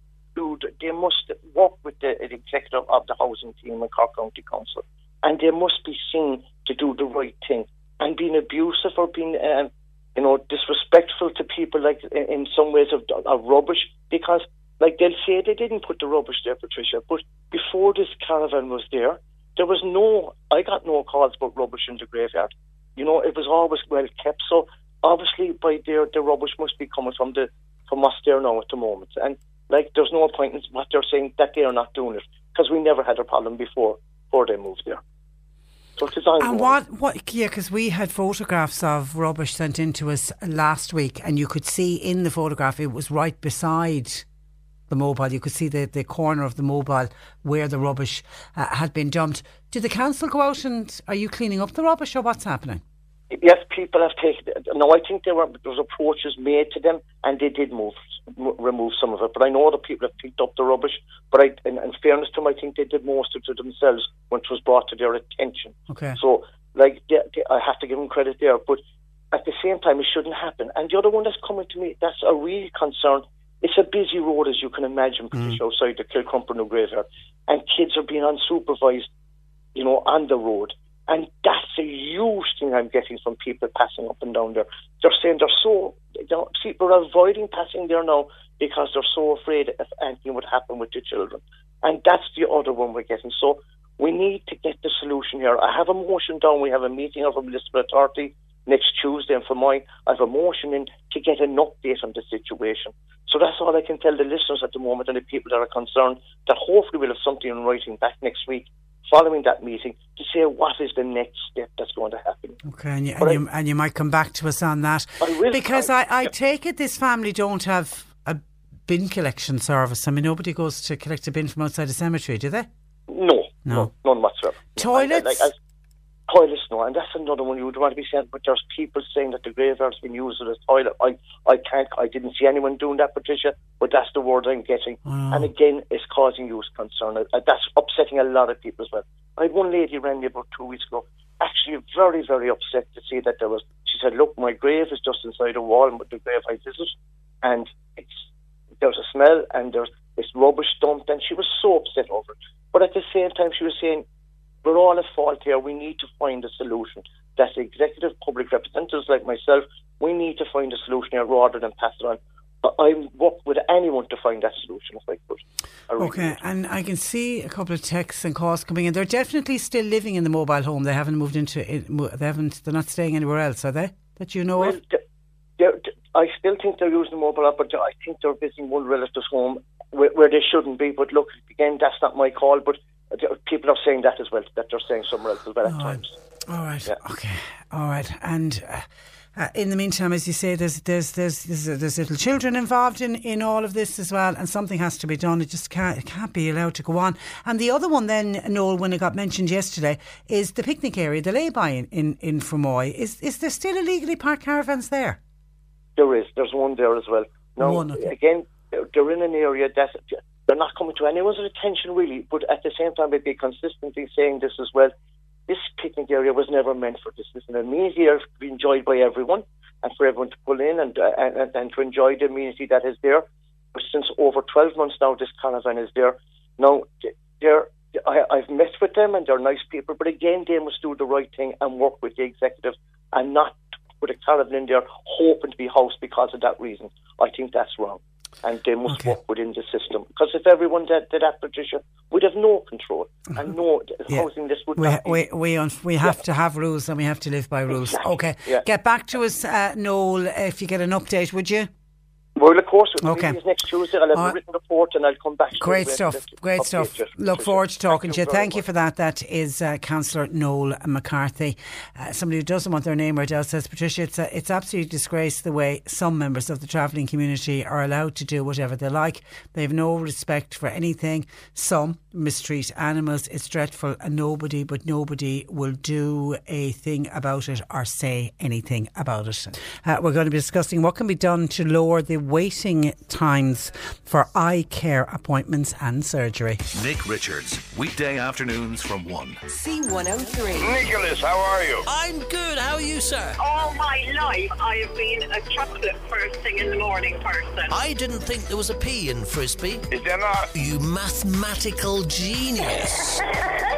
they must work with the, the executive of the housing team in Cork County Council, and they must be seen to do the right thing. And being abusive or being, um, you know, disrespectful to people, like in, in some ways of, of rubbish, because like they'll say they didn't put the rubbish there, Patricia, but before this caravan was there, there was no, I got no calls about rubbish in the graveyard. You know, it was always well kept. So obviously, by there, the rubbish must be coming from the from us there now at the moment. And like, there's no point in what they're saying that they are not doing it because we never had a problem before before they moved there. So it's. And what, what, yeah, because we had photographs of rubbish sent in to us last week, and you could see in the photograph it was right beside the mobile. You could see the, the corner of the mobile where the rubbish uh, had been dumped. Did the council go out and are you cleaning up the rubbish or what's happening? Yes, people have taken. No, I think there were there was approaches made to them, and they did move m- remove some of it. But I know that people have picked up the rubbish. But I, in, in fairness to them, I think they did most of it themselves when it was brought to their attention. Okay. So, like, they, they, I have to give them credit there. But at the same time, it shouldn't happen. And the other one that's coming to me, that's a real concern, It's a busy road, as you can imagine, Patricia, mm. outside the Kilcrumper New graveyard. And kids are being unsupervised, you know, on the road. And that's a huge thing I'm getting from people passing up and down there. They're saying they're so, know, people are avoiding passing there now because they're so afraid if anything would happen with the children. And that's the other one we're getting. So we need to get the solution here. I have a motion down. We have a meeting of a municipal authority next Tuesday, and for my, I have a motion in to get an update on the situation. So that's all I can tell the listeners at the moment and the people that are concerned that hopefully we'll have something in writing back next week following that meeting to say what is the next step that's going to happen. Okay, and you, and, you, and you might come back to us on that. I will. Because I- I, I take it this family don't have a bin collection service. I mean, nobody goes to collect a bin from outside the cemetery, do they? No, No. none whatsoever. Toilets? Like, I- toilets, no, and that's another one you would want to be saying. But there's people saying that the graveyard's been used as a toilet. I, I can't, I didn't see anyone doing that, Patricia. But that's the word I'm getting, and again, it's causing you concern. Uh, That's upsetting a lot of people as well. I had one lady rang me about two weeks ago, actually very, very upset to see that there was. She said, "Look, my grave is just inside a wall, but the grave I visit, and it's there's a smell and there's this rubbish dumped, and she was so upset over it. But at the same time, she was saying, we're all at fault here. We need to find a solution. That the executive public representatives like myself, we need to find a solution here rather than pass it on. I- I work with anyone to find that solution if I could. I really Okay, and I can see a couple of texts and calls coming in. They're definitely still living in the mobile home. They haven't moved into it. They haven't. They're not staying anywhere else, are they? That you know Well, of? they're- I still think they're using the mobile app, but I think they're visiting one relative's home where, where they shouldn't be. But look, again, that's not my call. But people are saying that as well, that they're saying somewhere else as well at times. All right. Yeah. Okay. All right. And uh, uh, in the meantime, as you say, there's there's there's there's, there's little children involved in, in all of this as well, and something has to be done. It just can't it can't be allowed to go on. And the other one, then, Noel, when it got mentioned yesterday, is the picnic area, the lay-by in in, in Fermoy. Is is there still illegally parked caravans there? There is. There's one there as well. Now, One, okay. again, they're they're in an area that they're not coming to anyone's attention really, but at the same time, they'd be consistently saying this as well. This picnic area was never meant for this. It's an amenity area to be enjoyed by everyone and for everyone to pull in and, uh, and, and to enjoy the amenity that is there. But since over 12 months now, this caravan is there. Now, they're, I, I've met with them and they're nice people, but again, they must do the right thing and work with the executive and not put a caravan in there hoping to be housed because of that reason. I think that's wrong. And they must Okay. work within the system. Because if everyone did, did that, Patricia, we'd have no control and no Yeah. housing this would We we we, un- we have to have rules and we have to live by rules. Exactly. Okay. Yeah. Get back to us, uh, Noel, if you get an update, would you? Well, of course, Okay. next Tuesday. I'll have a right. written report and I'll come back. Great stuff. Great stuff. you, Look forward to talking to you. Thank you for that. That is uh, Councillor Noel McCarthy. Uh, somebody who doesn't want their name read out says, Patricia, it's, a, it's absolutely disgrace the way some members of the travelling community are allowed to do whatever they like. They have no respect for anything. Some mistreat animals. It's dreadful, and nobody but nobody will do a thing about it or say anything about it. Uh, we're going to be discussing what can be done to lower the waiting times for eye care appointments and surgery. Nick Richards, weekday afternoons from 1. C103. Nicholas, how are you? I'm good. How are you, sir? All my life, I have been a chocolate first thing in the morning person. I didn't think there was a P in frisbee. Is there not? You mathematical genius.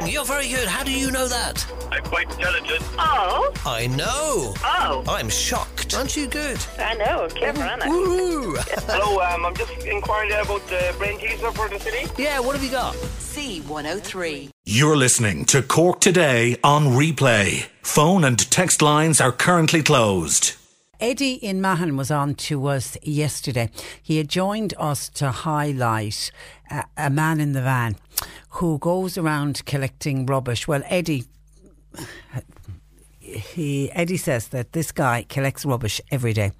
You're very good. How do you know that? I'm quite intelligent. Oh, I know. oh, I'm shocked. Aren't you good? I know, clever, Anna. Woo! Hello, um, I'm just inquiring about the brain teaser for the city. yeah, what have you got? C103. You're listening to Cork Today on replay. Phone and text lines are currently closed. Eddie in Mahon was on to us yesterday. He had joined us to highlight a man in the van who goes around collecting rubbish. Well, Eddie. He Eddie says that this guy collects rubbish every day,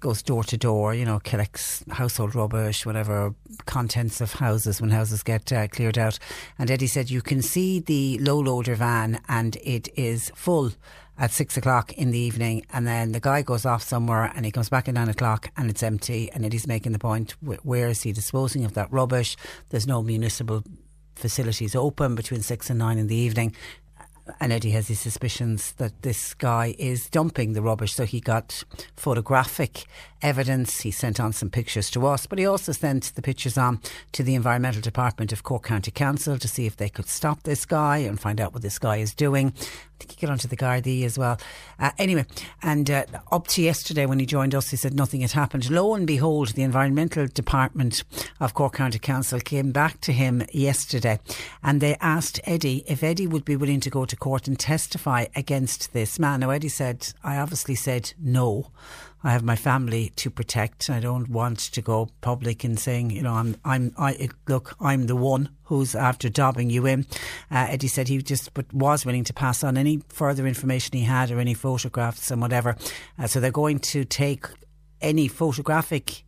goes door to door, you know, collects household rubbish, whatever contents of houses when houses get uh, cleared out. And Eddie said you can see the low loader van and it is full at six o'clock in the evening, and then the guy goes off somewhere and he comes back at nine o'clock and it's empty. And Eddie's making the point: where is he disposing of that rubbish? There's no municipal facilities open between six and nine in the evening. and Eddie has his suspicions that this guy is dumping the rubbish. So he got photographic evidence. He sent on some pictures to us, but he also sent the pictures on to the Environmental Department of Cork County Council to see if they could stop this guy and find out what this guy is doing. I think he got onto the Gardaí as well. Uh, anyway, and uh, up to yesterday when he joined us, he said nothing had happened. Lo and behold, the Environmental Department of Cork County Council came back to him yesterday and they asked Eddie if Eddie would be willing to go to court and testify against this man. Now, Eddie said, I obviously said no. I have my family to protect. I don't want to go public and saying, you know, I'm, I'm, I look, I'm the one who's after dobbing you in. Uh, Eddie said he just but was willing to pass on any further information he had or any photographs and whatever. Uh, so they're going to take any photographic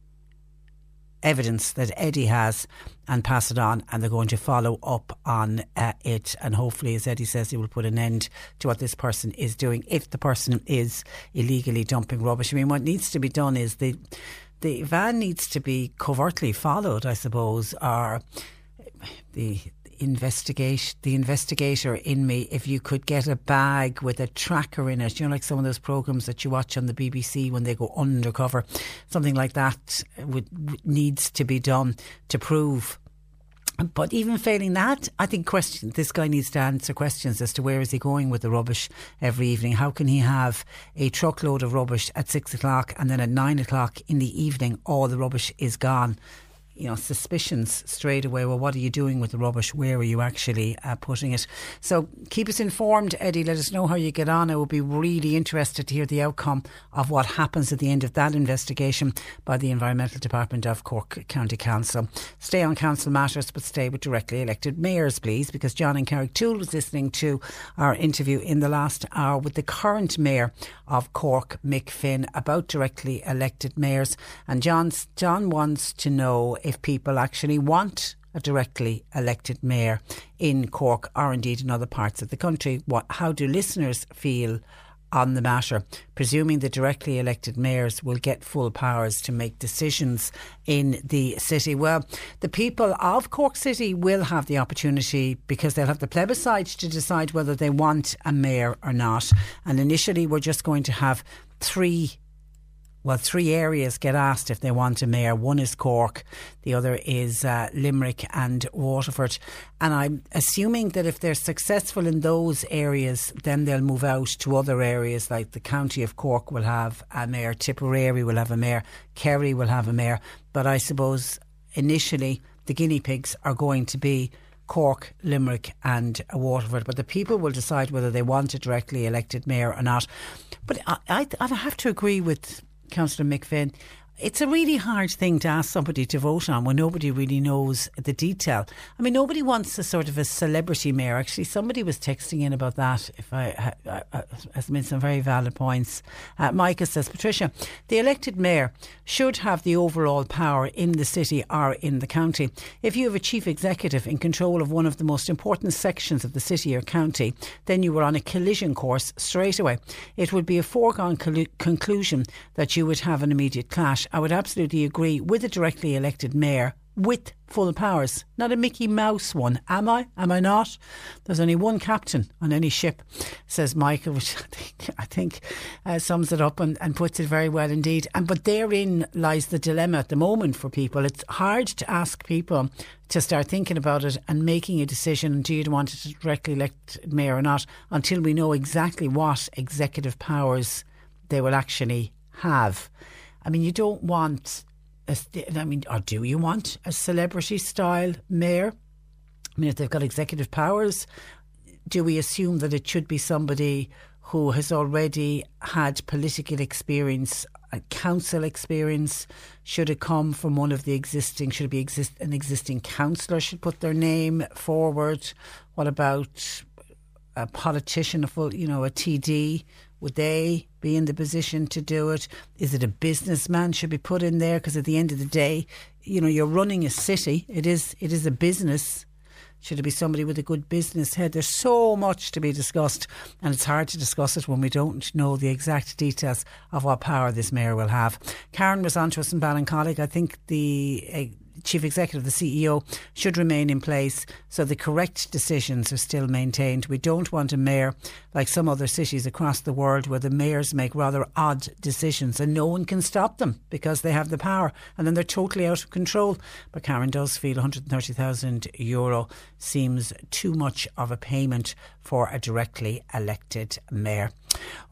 evidence that Eddie has and pass it on, and they're going to follow up on uh, it. And hopefully, as Eddie says, he will put an end to what this person is doing if the person is illegally dumping rubbish. I mean, what needs to be done is the the van needs to be covertly followed, I suppose, or the investigate the investigator in me if you could get a bag with a tracker in it you know like some of those programs that you watch on the BBC when they go undercover something like that would, needs to be done to prove but even failing that, I think question this guy needs to answer questions as to where is he going with the rubbish every evening. How can he have a truckload of rubbish at six o'clock and then at nine o'clock in the evening all the rubbish is gone? You know, suspicions straight away. Well, what are you doing with the rubbish? Where are you actually uh, putting it? So keep us informed, Eddie. Let us know how you get on. I would be really interested to hear the outcome of what happens at the end of that investigation by the Environmental Department of Cork County Council. Stay on council matters, but stay with directly elected mayors, please, because John and Carrigtwohill was listening to our interview in the last hour with the current mayor of Cork, Mick Finn, about directly elected mayors. And John's, John wants to know if people actually want a directly elected mayor in Cork or indeed in other parts of the country. What, how do listeners feel on the matter, presuming the directly elected mayors will get full powers to make decisions in the city. Well, the people of Cork City will have the opportunity because they'll have the plebiscite to decide whether they want a mayor or not. And initially, we're just going to have three well, three areas get asked if they want a mayor. One is Cork, the other is uh, Limerick and Waterford. And I'm assuming that if they're successful in those areas, then they'll move out to other areas like the county of Cork will have a mayor, Tipperary will have a mayor, Kerry will have a mayor. But I suppose initially the guinea pigs are going to be Cork, Limerick, and Waterford. But the people will decide whether they want a directly elected mayor or not. But I, I, I have to agree with Councillor Finn, it's a really hard thing to ask somebody to vote on when nobody really knows the detail. I mean, nobody wants a sort of a celebrity mayor. Actually, somebody was texting in about that. If I, I, I has made some very valid points. Uh, Micah says, Patricia, the elected mayor should have the overall power in the city or in the county. If you have a chief executive in control of one of the most important sections of the city or county, then you are on a collision course straight away. It would be a foregone conclusion that you would have an immediate clash. I would absolutely agree with a directly elected mayor with full powers, not a Mickey Mouse one. Am I? Am I not? There's only one captain on any ship, says Michael, which I think, I think uh, sums it up and, and puts it very well indeed. And but therein lies the dilemma at the moment for people. It's hard to ask people to start thinking about it and making a decision. Do you want to directly elect mayor or not? Until we know exactly what executive powers they will actually have. I mean, you don't want, a, I mean, or do you want a celebrity style mayor? I mean, if they've got executive powers, do we assume that it should be somebody who has already had political experience, council experience? Should it come from one of the existing? Should it be exist, an existing councillor should put their name forward? What about a politician, a full, you know, a TD? Would they be in the position to do it? Is it a businessman should be put in there? Because at the end of the day, you know, you're running a city. It is it is a business. Should it be somebody with a good business head? There's so much to be discussed, and it's hard to discuss it when we don't know the exact details of what power this mayor will have. Karen was on to us in Ballincollig. I think the uh, chief executive, the CEO, should remain in place so the correct decisions are still maintained. We don't want a mayor like some other cities across the world where the mayors make rather odd decisions and no one can stop them because they have the power and then they're totally out of control. But Karen does feel 130,000 euro seems too much of a payment for a directly elected mayor.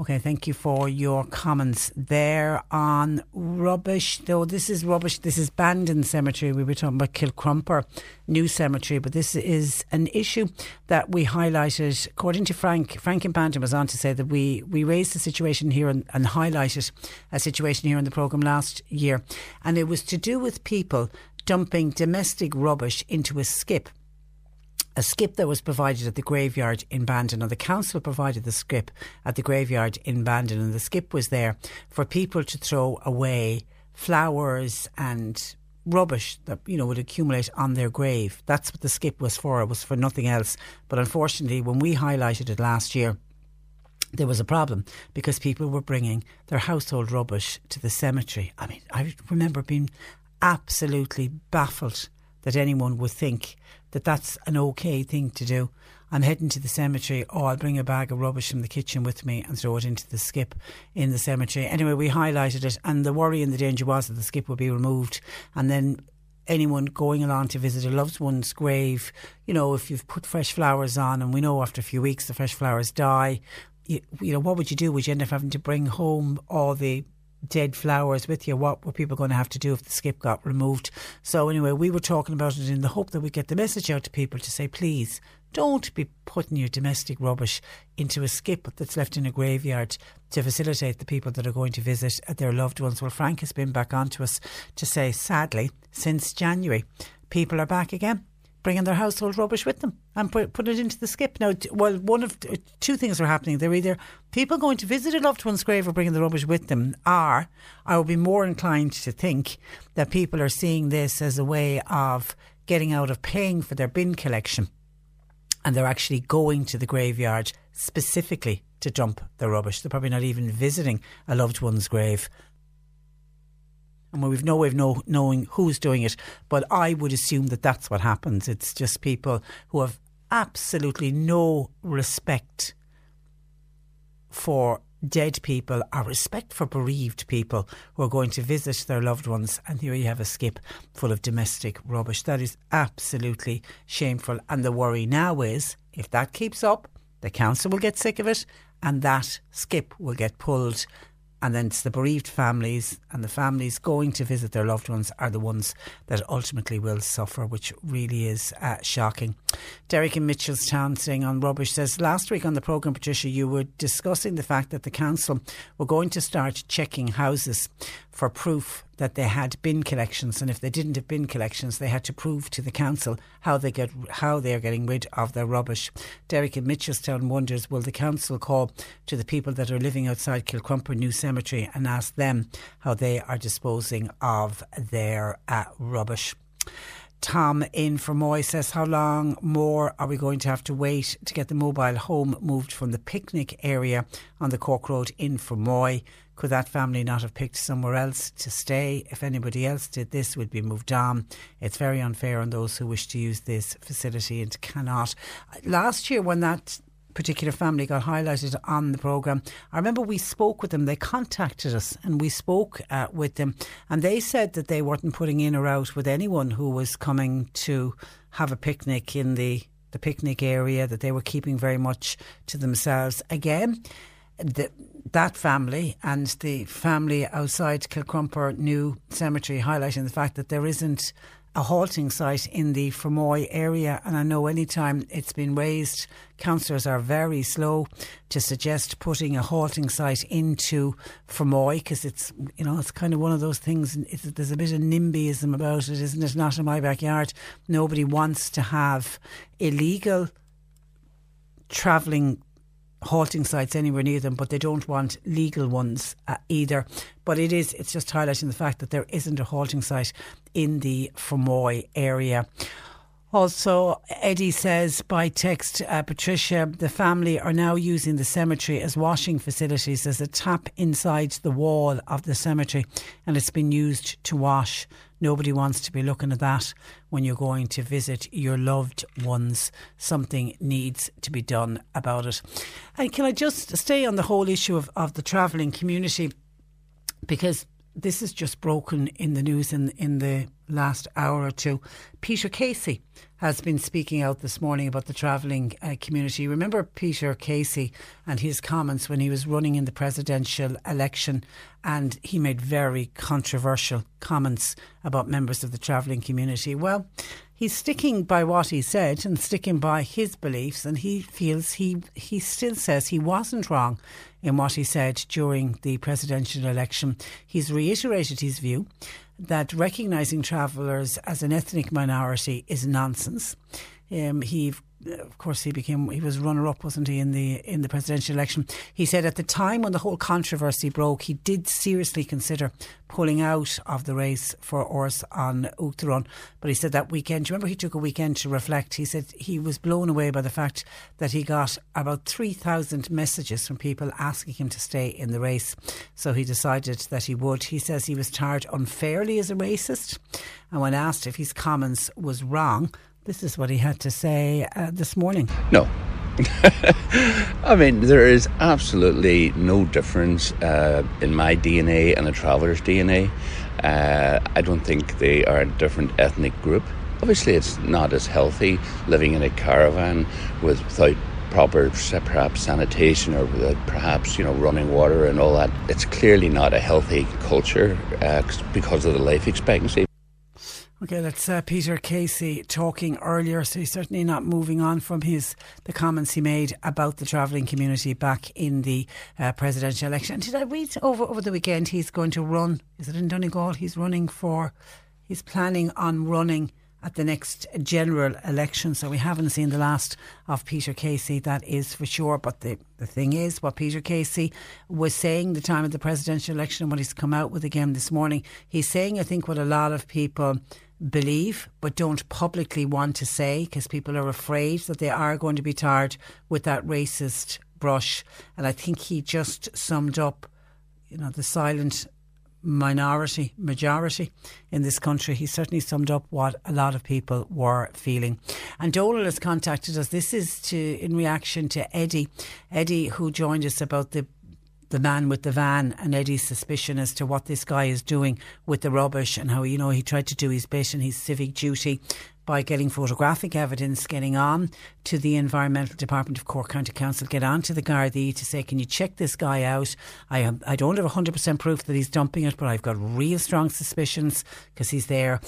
Okay, thank you for your comments there on rubbish. Though this is rubbish, this is Bandon Cemetery. We were talking about Kilcrumper New Cemetery, but this is an issue that we highlighted. According to Frank, Frank in Bandon was on to say that we, we raised the situation here and, and highlighted a situation here in the programme last year, and it was to do with people dumping domestic rubbish into a skip a skip that was provided at the graveyard in Bandon, and the council provided the skip at the graveyard in Bandon, and the skip was there for people to throw away flowers and rubbish that you know would accumulate on their grave. That's what the skip was for. It was for nothing else. But unfortunately, when we highlighted it last year, there was a problem because people were bringing their household rubbish to the cemetery. I mean, I remember being absolutely baffled that anyone would think that that's an okay thing to do. I'm heading to the cemetery. Oh, I'll bring a bag of rubbish from the kitchen with me and throw it into the skip in the cemetery. Anyway, we highlighted it, and the worry and the danger was that the skip would be removed, and then anyone going along to visit a loved one's grave, you know, if you've put fresh flowers on, and we know after a few weeks the fresh flowers die, you, you know, what would you do? Would you end up having to bring home all the dead flowers with you, what were people going to have to do if the skip got removed? So, anyway, we were talking about it in the hope that we get the message out to people to say, please don't be putting your domestic rubbish into a skip that's left in a graveyard to facilitate the people that are going to visit their loved ones. Well, Frank has been back on to us to say, sadly, since January, people are back again bringing their household rubbish with them and put, put it into the skip. Now, well, one of uh, two things are happening. They're either people going to visit a loved one's grave or bringing the rubbish with them, or I would be more inclined to think that people are seeing this as a way of getting out of paying for their bin collection and they're actually going to the graveyard specifically to dump their rubbish. They're probably not even visiting a loved one's grave and we've no way of know, knowing who's doing it. But I would assume that that's what happens. It's just people who have absolutely no respect for dead people or respect for bereaved people who are going to visit their loved ones. And here you have a skip full of domestic rubbish. That is absolutely shameful. And the worry now is if that keeps up, the council will get sick of it and that skip will get pulled and then it's the bereaved families and the families going to visit their loved ones are the ones that ultimately will suffer, which really is uh, shocking. Derek in Mitchelstown saying on rubbish says last week on the programme, Patricia, you were discussing the fact that the council were going to start checking houses for proof that they had bin collections, and if they didn't have bin collections, they had to prove to the council how they get how they are getting rid of their rubbish. Derek in Mitchelstown wonders: Will the council call to the people that are living outside Kilcrumper New Cemetery and ask them how they are disposing of their uh, rubbish? Tom in Fermoy says, How long more are we going to have to wait to get the mobile home moved from the picnic area on the Cork Road in Fermoy? Could that family not have picked somewhere else to stay? If anybody else did this, would be moved on. It's very unfair on those who wish to use this facility and cannot. Last year, when that particular family got highlighted on the programme. I remember we spoke with them, they contacted us and we spoke uh, with them, and they said that they weren't putting in or out with anyone who was coming to have a picnic in the, the picnic area, that they were keeping very much to themselves. Again, the, that family and the family outside Kilcrumper New Cemetery highlighting the fact that there isn't a halting site in the Fermoy area. And I know anytime it's been raised, councillors are very slow to suggest putting a halting site into Fermoy because it's, you know, it's kind of one of those things. there's a bit of NIMBYism about it, isn't it? Not in my backyard. Nobody wants to have illegal travelling halting sites anywhere near them, but they don't want legal ones uh, either. But it is, it's just highlighting the fact that there isn't a halting site in the Fermoy area. Also, Eddie says by text, uh, Patricia, the family are now using the cemetery as washing facilities. There's a tap inside the wall of the cemetery and it's been used to wash. Nobody wants to be looking at that when you're going to visit your loved ones. Something needs to be done about it. And can I just stay on the whole issue of, of the travelling community? Because this is just broken in the news in, in the last hour or two. Peter Casey has been speaking out this morning about the travelling uh, community. Remember Peter Casey and his comments when he was running in the presidential election, and he made very controversial comments about members of the travelling community. Well, he's sticking by what he said and sticking by his beliefs, and he feels he he still says he wasn't wrong in what he said during the presidential election. He's reiterated his view that recognising travellers as an ethnic minority is nonsense. Um, he of course, he became he was runner up, wasn't he, in the in the presidential election? He said at the time when the whole controversy broke, he did seriously consider pulling out of the race for Áras an Uachtaráin. But he said that weekend, do you remember he took a weekend to reflect? He said he was blown away by the fact that he got about 3,000 messages from people asking him to stay in the race. So he decided that he would. He says he was tarred unfairly as a racist. And when asked if his comments was wrong, this is what he had to say uh, this morning. No. I mean, there is absolutely no difference uh, in my DNA and a traveller's DNA. Uh, I don't think they are a different ethnic group. Obviously, it's not as healthy living in a caravan with, without proper perhaps sanitation or perhaps you know running water and all that. It's clearly not a healthy culture uh, because of the life expectancy. Okay, that's uh, Peter Casey talking earlier. So he's certainly not moving on from his the comments he made about the travelling community back in the uh, presidential election. And Did I read over over the weekend? He's going to run. Is it in Donegal? He's running for. He's planning on running at the next general election. So we haven't seen the last of Peter Casey, that is for sure. But the, the thing is, what Peter Casey was saying the time of the presidential election and what he's come out with again this morning, he's saying, I think, what a lot of people believe but don't publicly want to say because people are afraid that they are going to be tarred with that racist brush. And I think he just summed up, you know, the silent minority, majority in this country. He certainly summed up what a lot of people were feeling. And Donal has contacted us. This is to in reaction to Eddie. Eddie, who joined us about the the man with the van and Eddie's suspicion as to what this guy is doing with the rubbish and how, you know, he tried to do his bit and his civic duty by getting photographic evidence, getting on to the Environmental Department of Cork County Council, get on to the Gardaí to say, can you check this guy out? I, have, I don't have 100% proof that he's dumping it, but I've got real strong suspicions because he's there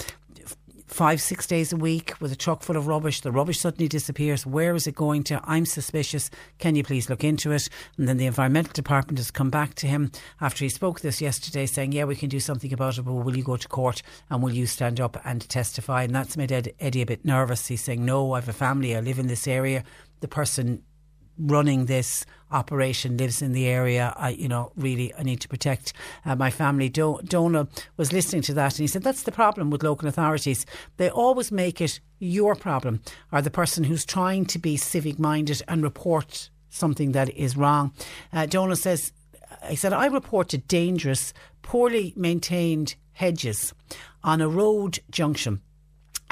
five, six days a week with a truck full of rubbish. The rubbish suddenly disappears. Where is it going to? I'm suspicious. Can you please look into it? And then the environmental department has come back to him after he spoke this yesterday saying, yeah, we can do something about it, but will you go to court and will you stand up and testify? And that's made Ed, Eddie a bit nervous. He's saying, no, I have a family. I live in this area. The person running this operation lives in the area. I, you know, really, I need to protect uh, my family. Do- Donal was listening to that and he said, that's the problem with local authorities. They always make it your problem or the person who's trying to be civic minded and report something that is wrong. Uh, Donal says, I said, I reported dangerous, poorly maintained hedges on a road junction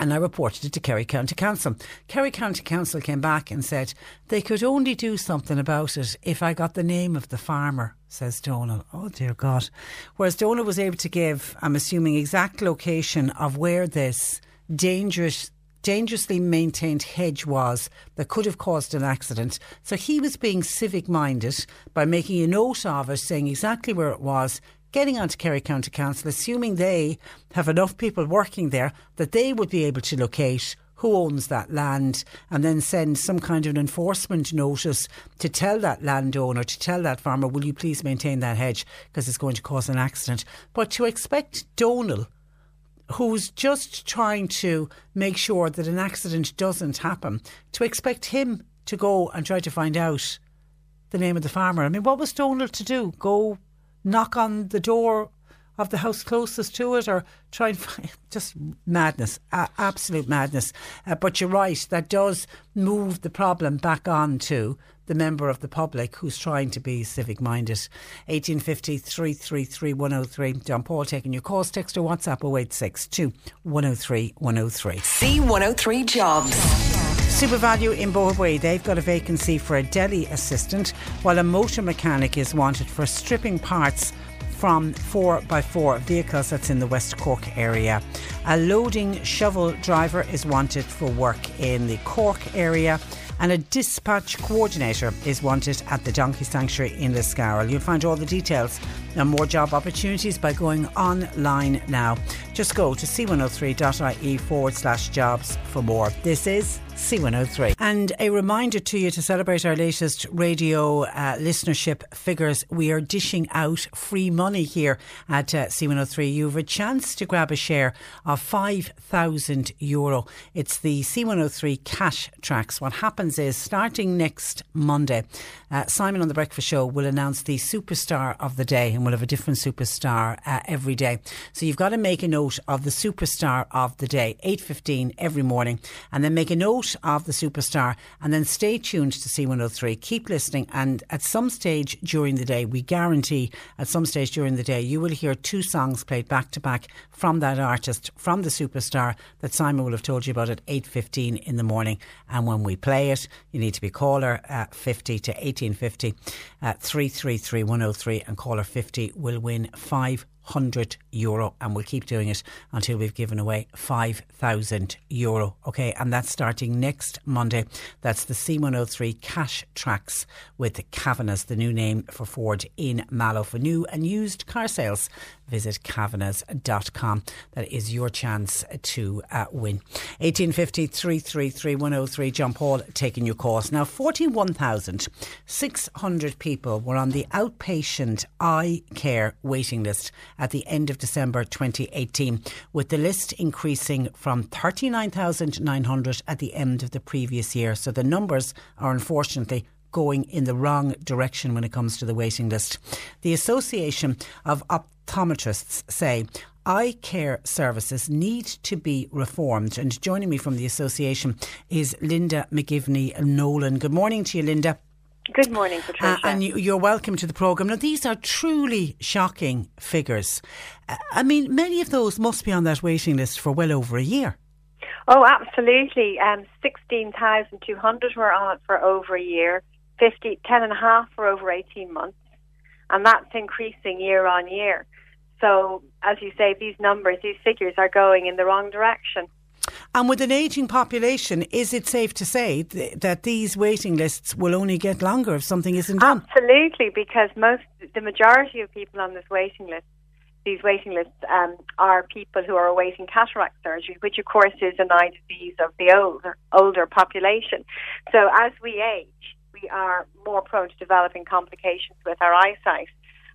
and I reported it to Kerry County Council. Kerry County Council came back and said they could only do something about it if I got the name of the farmer, says Donal. Oh dear God. Whereas Donal was able to give, I'm assuming, exact location of where this dangerous dangerously maintained hedge was that could have caused an accident. So he was being civic minded by making a note of it, saying exactly where it was, getting onto Kerry County Council, assuming they have enough people working there that they would be able to locate who owns that land and then send some kind of an enforcement notice to tell that landowner, to tell that farmer, will you please maintain that hedge because it's going to cause an accident. But to expect Donal, who's just trying to make sure that an accident doesn't happen, to expect him to go and try to find out the name of the farmer. I mean, what was Donal to do? Go knock on the door of the house closest to it or try and find just madness, absolute madness. Uh, but you're right, that does move the problem back on to the member of the public who's trying to be civic minded. 1850 333 103. John Paul taking your calls, text or WhatsApp 0862 103 103. C103 Jobs. SuperValu in Bohaway, they've got a vacancy for a deli assistant, while a motor mechanic is wanted for stripping parts from 4x4 vehicles that's in the West Cork area. A loading shovel driver is wanted for work in the Cork area and a dispatch coordinator is wanted at the Donkey Sanctuary in Liscarroll. You'll find all the details and more job opportunities by going online now. Just go to c103.ie forward slash jobs for more. This is C103. And a reminder to you to celebrate our latest radio uh, listenership figures. We are dishing out free money here at uh, C103. You have a chance to grab a share of €5,000. Euro. It's the C103 cash tracks. What happens is starting next Monday, uh, Simon on the Breakfast Show will announce the superstar of the day and we'll have a different superstar uh, every day. So you've got to make a note of the superstar of the day, 8.15 every morning, and then make a note of the superstar and then stay tuned to C103. Keep listening and at some stage during the day, we guarantee at some stage during the day, you will hear two songs played back to back from that artist, from the superstar that Simon will have told you about at 8.15 in the morning. And when we play it, you need to be caller uh, 50 to 1850 uh, 333 103 and caller 50 will win five hundred euro, and we'll keep doing it until we've given away five thousand euro. Okay, and that's starting next Monday. That's the C103 Cash Tracks with Kavanagh's, the new name for Ford in Mallow for new and used car sales visit kavanaghs.com. That is your chance to uh, win. 1850 333 103. John Paul taking your calls. Now, 41,600 people were on the outpatient eye care waiting list at the end of December 2018, with the list increasing from 39,900 at the end of the previous year. So the numbers are unfortunately going in the wrong direction when it comes to the waiting list. The Association of Optometrists say eye care services need to be reformed. And joining me from the association is Linda McGivney Nolan. Good morning to you, Linda. Good morning, Patricia. Uh, and you, are welcome to the programme. Now, these are truly shocking figures. Uh, I mean, many of those must be on that waiting list for well over a year. Oh, absolutely. Um, 16,200 were on it for over a year. 50, 10 and a half for over 18 months. And that's increasing year on year. So, as you say, these numbers, these figures are going in the wrong direction. And with an ageing population, is it safe to say th- that these waiting lists will only get longer if something isn't done? Absolutely, because most, the majority of people on this waiting list, these waiting lists, um, are people who are awaiting cataract surgery, which of course is an eye disease of the older older population. So as we age, we are more prone to developing complications with our eyesight.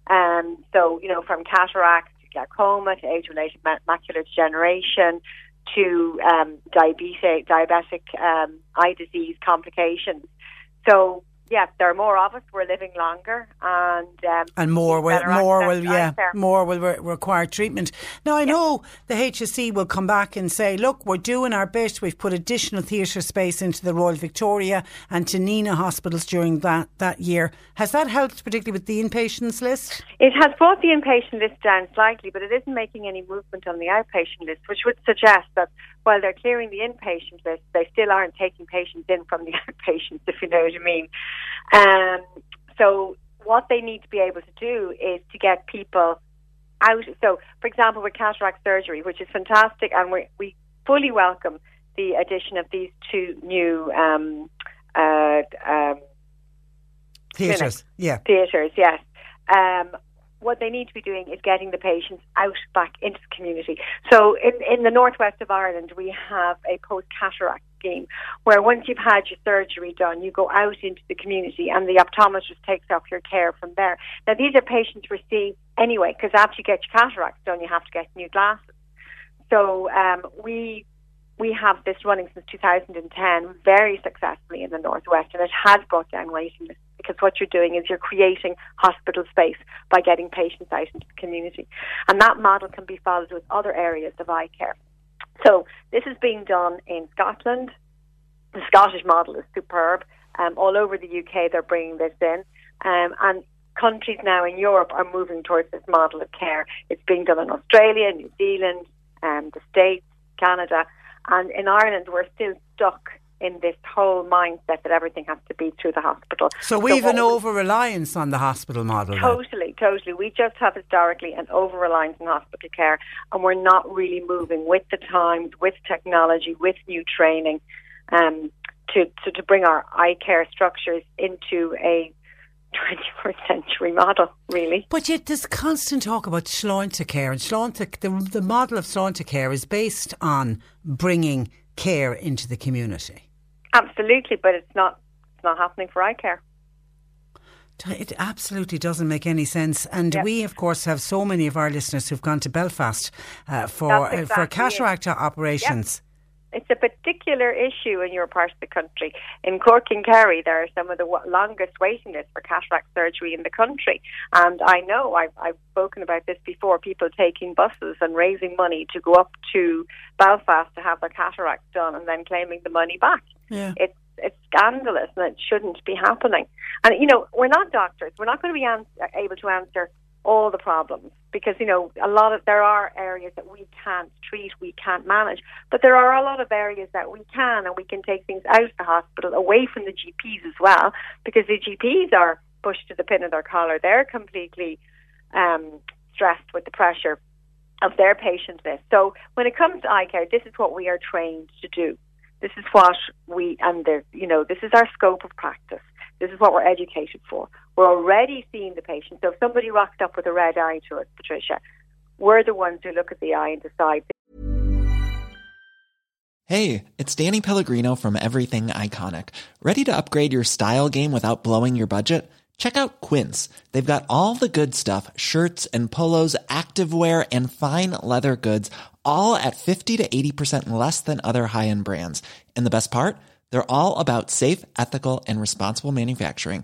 Um, so, you know, from cataract to glaucoma to age-related macular degeneration to um, diabetic, diabetic um, eye disease complications. So yeah, there are more of us. We're living longer, and um, and more will more will yeah more will re- require treatment. Now I yeah. know the HSE will come back and say, look, we're doing our best. We've put additional theatre space into the Royal Victoria and to Nenagh hospitals during that that year. Has that helped, particularly with the inpatients list? It has brought the inpatient list down slightly, but it isn't making any movement on the outpatient list, which would suggest that while they're clearing the inpatient list, they still aren't taking patients in from the outpatients, if you know what I mean. Um, so what they need to be able to do is to get people out. So, for example, with cataract surgery, which is fantastic, and we we fully welcome the addition of these two new um, uh, um, theatres. Yeah, theatres. Yes. Um, what they need to be doing is getting the patients out back into the community. So in, in the northwest of Ireland, we have a post cataract scheme where once you've had your surgery done, you go out into the community and the optometrist takes up your care from there. Now, these are patients we're seeing anyway, because after you get your cataracts done, you have to get new glasses. So um, we we have this running since 2010 very successfully in the northwest, and it has brought down waiting lists because what you're doing is you're creating hospital space by getting patients out into the community. And that model can be followed with other areas of eye care. So this is being done in Scotland. The Scottish model is superb. Um, all over the UK, they're bringing this in. Um, and countries now in Europe are moving towards this model of care. It's being done in Australia, New Zealand, um, the States, Canada. And in Ireland, we're still stuck in this whole mindset that everything has to be through the hospital. So we've an over reliance on the hospital model. Totally, then. totally. We just have historically an over reliance on hospital care, and we're not really moving with the times, with technology, with new training, um, to, to to bring our eye care structures into a 21st century model, really. But yet there's constant talk about Sláintecare, and Sláinte, the, the model of Sláintecare is based on bringing care into the community. Absolutely, but it's not it's not happening for eye care. It absolutely doesn't make any sense, and yep. we, of course, have so many of our listeners who've gone to Belfast uh, for exactly uh, for cataract it. operations. Yep. It's a particular issue in your part of the country. In Cork and Kerry, there are some of the longest waiting lists for cataract surgery in the country. And I know I've, I've spoken about this before people taking buses and raising money to go up to Belfast to have their cataract done and then claiming the money back. Yeah. It's it's scandalous and it shouldn't be happening. And you know, we're not doctors. We're not going to be ans- able to answer all the problems because you know a lot of there are areas that we can't treat, we can't manage, but there are a lot of areas that we can, and we can take things out of the hospital, away from the GPs as well, because the GPs are pushed to the pin of their collar. They're completely um, stressed with the pressure of their patient list. So when it comes to eye care, this is what we are trained to do. This is what we and the you know this is our scope of practice. This is what we're educated for. We're already seeing the patient. So if somebody rocked up with a red eye to us, Patricia, we're the ones who look at the eye and decide. Hey, it's Danny Pellegrino from Everything Iconic. Ready to upgrade your style game without blowing your budget? Check out Quince. They've got all the good stuff shirts and polos, activewear, and fine leather goods, all at 50 to 80% less than other high end brands. And the best part? They're all about safe, ethical, and responsible manufacturing.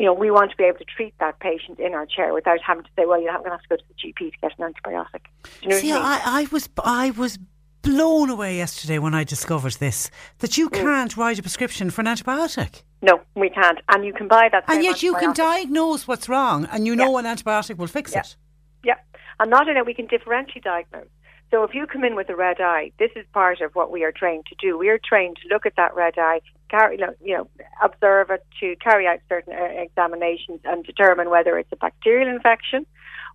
you know, we want to be able to treat that patient in our chair without having to say, well, you're going to have to go to the GP to get an antibiotic. You know See, I, mean? I, I, was, I was blown away yesterday when I discovered this that you mm. can't write a prescription for an antibiotic. No, we can't, and you can buy that. And yet, you can diagnose what's wrong, and you know yeah. an antibiotic will fix yeah. it. Yeah, and not only we can differentially diagnose. So if you come in with a red eye, this is part of what we are trained to do. We are trained to look at that red eye, carry, you know, observe it, to carry out certain uh, examinations and determine whether it's a bacterial infection,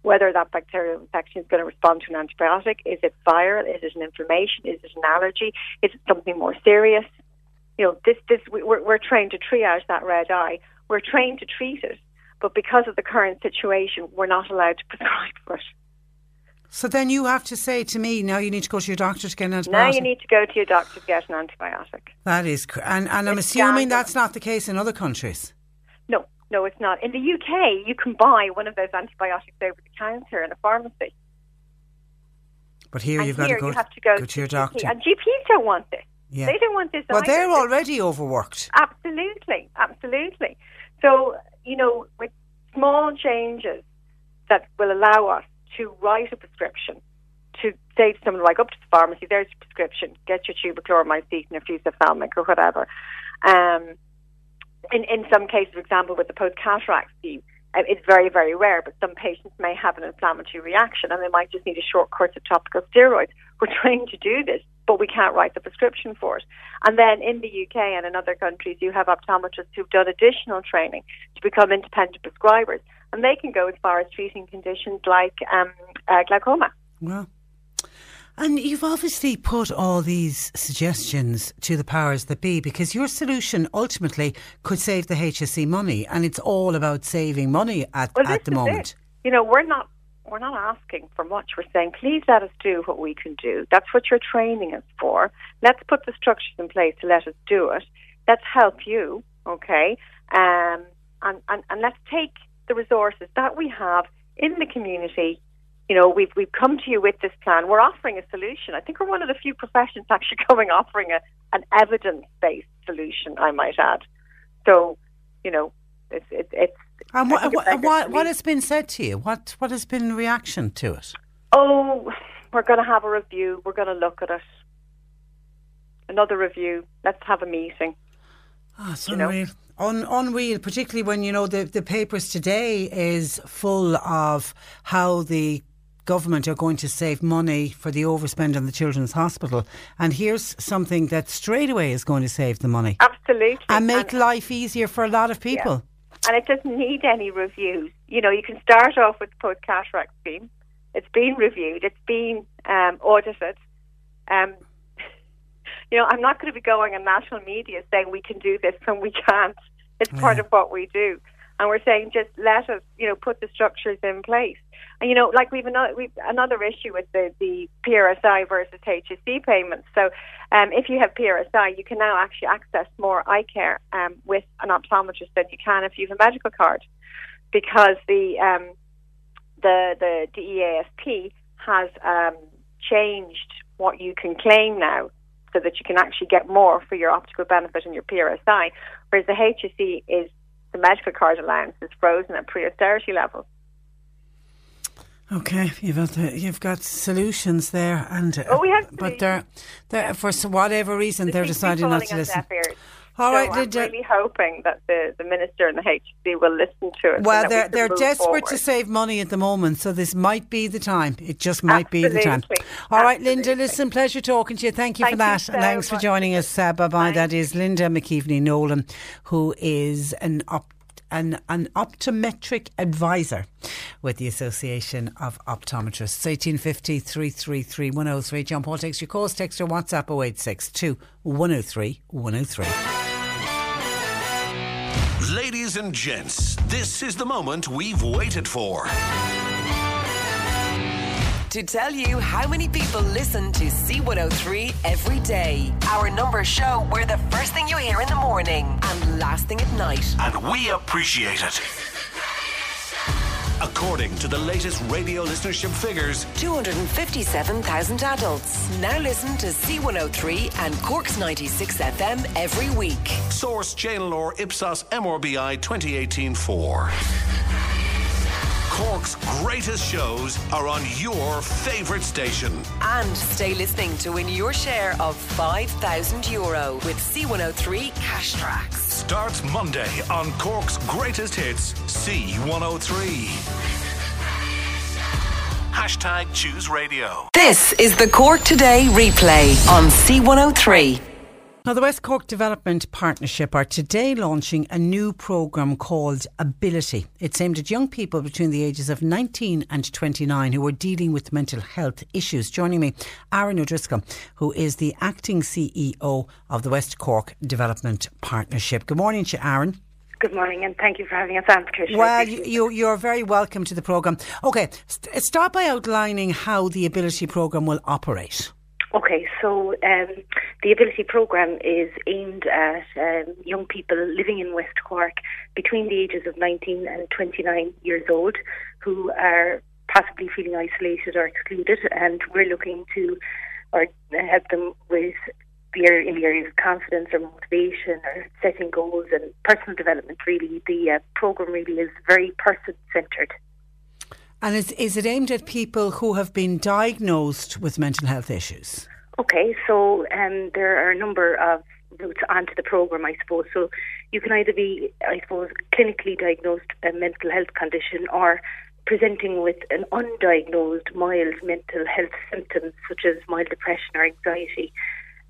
whether that bacterial infection is going to respond to an antibiotic. Is it viral? Is it an inflammation? Is it an allergy? Is it something more serious? You know, this, this, we're, we're trained to triage that red eye. We're trained to treat it, but because of the current situation, we're not allowed to prescribe for it. So then you have to say to me, now you need to go to your doctor to get an antibiotic. Now you need to go to your doctor to get an antibiotic. That is, cr- and, and I'm assuming that's not the case in other countries. No, no, it's not. In the UK, you can buy one of those antibiotics over the counter in a pharmacy. But here and you've here got to go, you have to, go, go to your doctor. GP. And GPs don't want this. Yeah. They don't want this. Well, either. they're already overworked. Absolutely, absolutely. So you know, with small changes that will allow us to write a prescription, to say to someone like up to the pharmacy, there's your prescription, get your tubochloromycin or Fucithalmic or whatever. Um, in, in some cases, for example, with the post cataract scheme, uh, it's very, very rare, but some patients may have an inflammatory reaction and they might just need a short course of topical steroids. We're trying to do this, but we can't write the prescription for it. And then in the UK and in other countries, you have optometrists who've done additional training to become independent prescribers, and they can go as far as treating conditions like um, uh, glaucoma. Well, and you've obviously put all these suggestions to the powers that be because your solution ultimately could save the HSE money, and it's all about saving money at, Well, at the moment. it. You know, we're not we're not asking for much. We're saying, please let us do what we can do. That's what your training is for. Let's put the structures in place to let us do it. Let's help you, okay? Um, and, and and let's take the resources that we have in the community. You know, we've we've come to you with this plan. We're offering a solution. I think we're one of the few professions actually coming offering a an evidence based solution. I might add. So, you know, it's it's it's. And what, what, what, what has been said to you? What what has been reaction to it? Oh, we're going to have a review. We're going to look at it. Another review. Let's have a meeting. Oh, it's You know? Un- unreal, particularly when you know the the papers today is full of how the government are going to save money for the overspend on the children's hospital, and here's something that straight away is going to save the money Absolutely. and make life easier for a lot of people. And it doesn't need any reviews. You know, you can start off with the post cataract scheme. It's been reviewed. It's been um, audited. Um, you know, I'm not going to be going on national media saying we can do this when we can't. It's part of what we do. And we're saying just let us, you know, put the structures in place. And you know, like we've another we've another issue with the the PRSI versus HSE payments. So, um, if you have PRSI, you can now actually access more eye care um, with an optometrist than you can if you have a medical card, because the um, the the DEASP has um, changed what you can claim now, so that you can actually get more for your optical benefit and your PRSI, whereas the HSE is the medical card allowance is frozen at pre-austerity levels. Okay, you've got the, you've got solutions there, and uh, Oh, we have but they're, they're for whatever reason they're to be deciding not to listen. All so right, I'm Linda. really hoping that the, the minister and the HSE will listen to it. Well, they're can they're desperate to save money at the moment, so this might be the time. It just might be the time. Absolutely. All right, Linda. Listen, pleasure talking to you. Thank you for Thank you that, so and thanks for joining us. Uh, bye bye. That is Linda McKeveney Nolan, who is an op- an, an optometric advisor with the Association of Optometrists. 1850 333 103. John Paul takes your calls. Text your WhatsApp 0862 103 103. Ladies and gents, this is the moment we've waited for. To tell you how many people listen to C103 every day. Our numbers show we're the first thing you hear in the morning and last thing at night. And we appreciate it. According to the latest radio listenership figures, 257,000 adults now listen to C103 and Cork's 96 FM every week. Source JNLR Ipsos MRBI 2018 4. Cork's greatest shows are on your favourite station. And stay listening to win your share of 5,000 euro with C103 Cash Tracks. Starts Monday on Cork's greatest hits, C103. Hashtag choose radio. This is the Cork Today replay on C103. Now, the West Cork Development Partnership are today launching a new programme called Ability. It's aimed at young people between the ages of 19 and 29 who are dealing with mental health issues. Joining me, Aaron O'Driscoll, who is the acting CEO of the West Cork Development Partnership. Good morning to you, Aaron. Good morning, and thank you for having us on, Patricia. Well, you, you, you're very welcome to the programme. Okay, st- start by outlining how the Ability programme will operate. Okay, so um, the Ability Programme is aimed at um, young people living in West Cork between the ages of 19 and 29 years old who are possibly feeling isolated or excluded, and we're looking to or help them with in the areas of confidence or motivation or setting goals and personal development. Really, the uh, program really is very person centred. And is, is it aimed at people who have been diagnosed with mental health issues? Okay, so um, there are a number of routes onto the program, I suppose. So you can either be, I suppose, clinically diagnosed a mental health condition or presenting with an undiagnosed mild mental health symptoms such as mild depression or anxiety.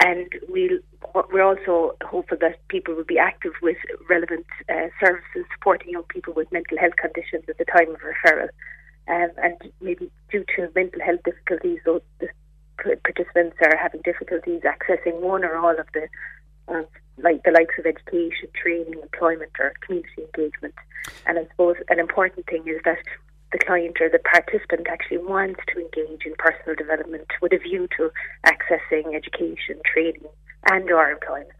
And we'll, we're also hopeful that people will be active with relevant uh, services supporting young people with mental health conditions at the time of referral. Um, and maybe due to mental health difficulties, those, the participants are having difficulties accessing one or all of the uh, like the likes of education, training, employment, or community engagement. And I suppose an important thing is that the client or the participant actually wants to engage in personal development with a view to accessing education, training, and or employment.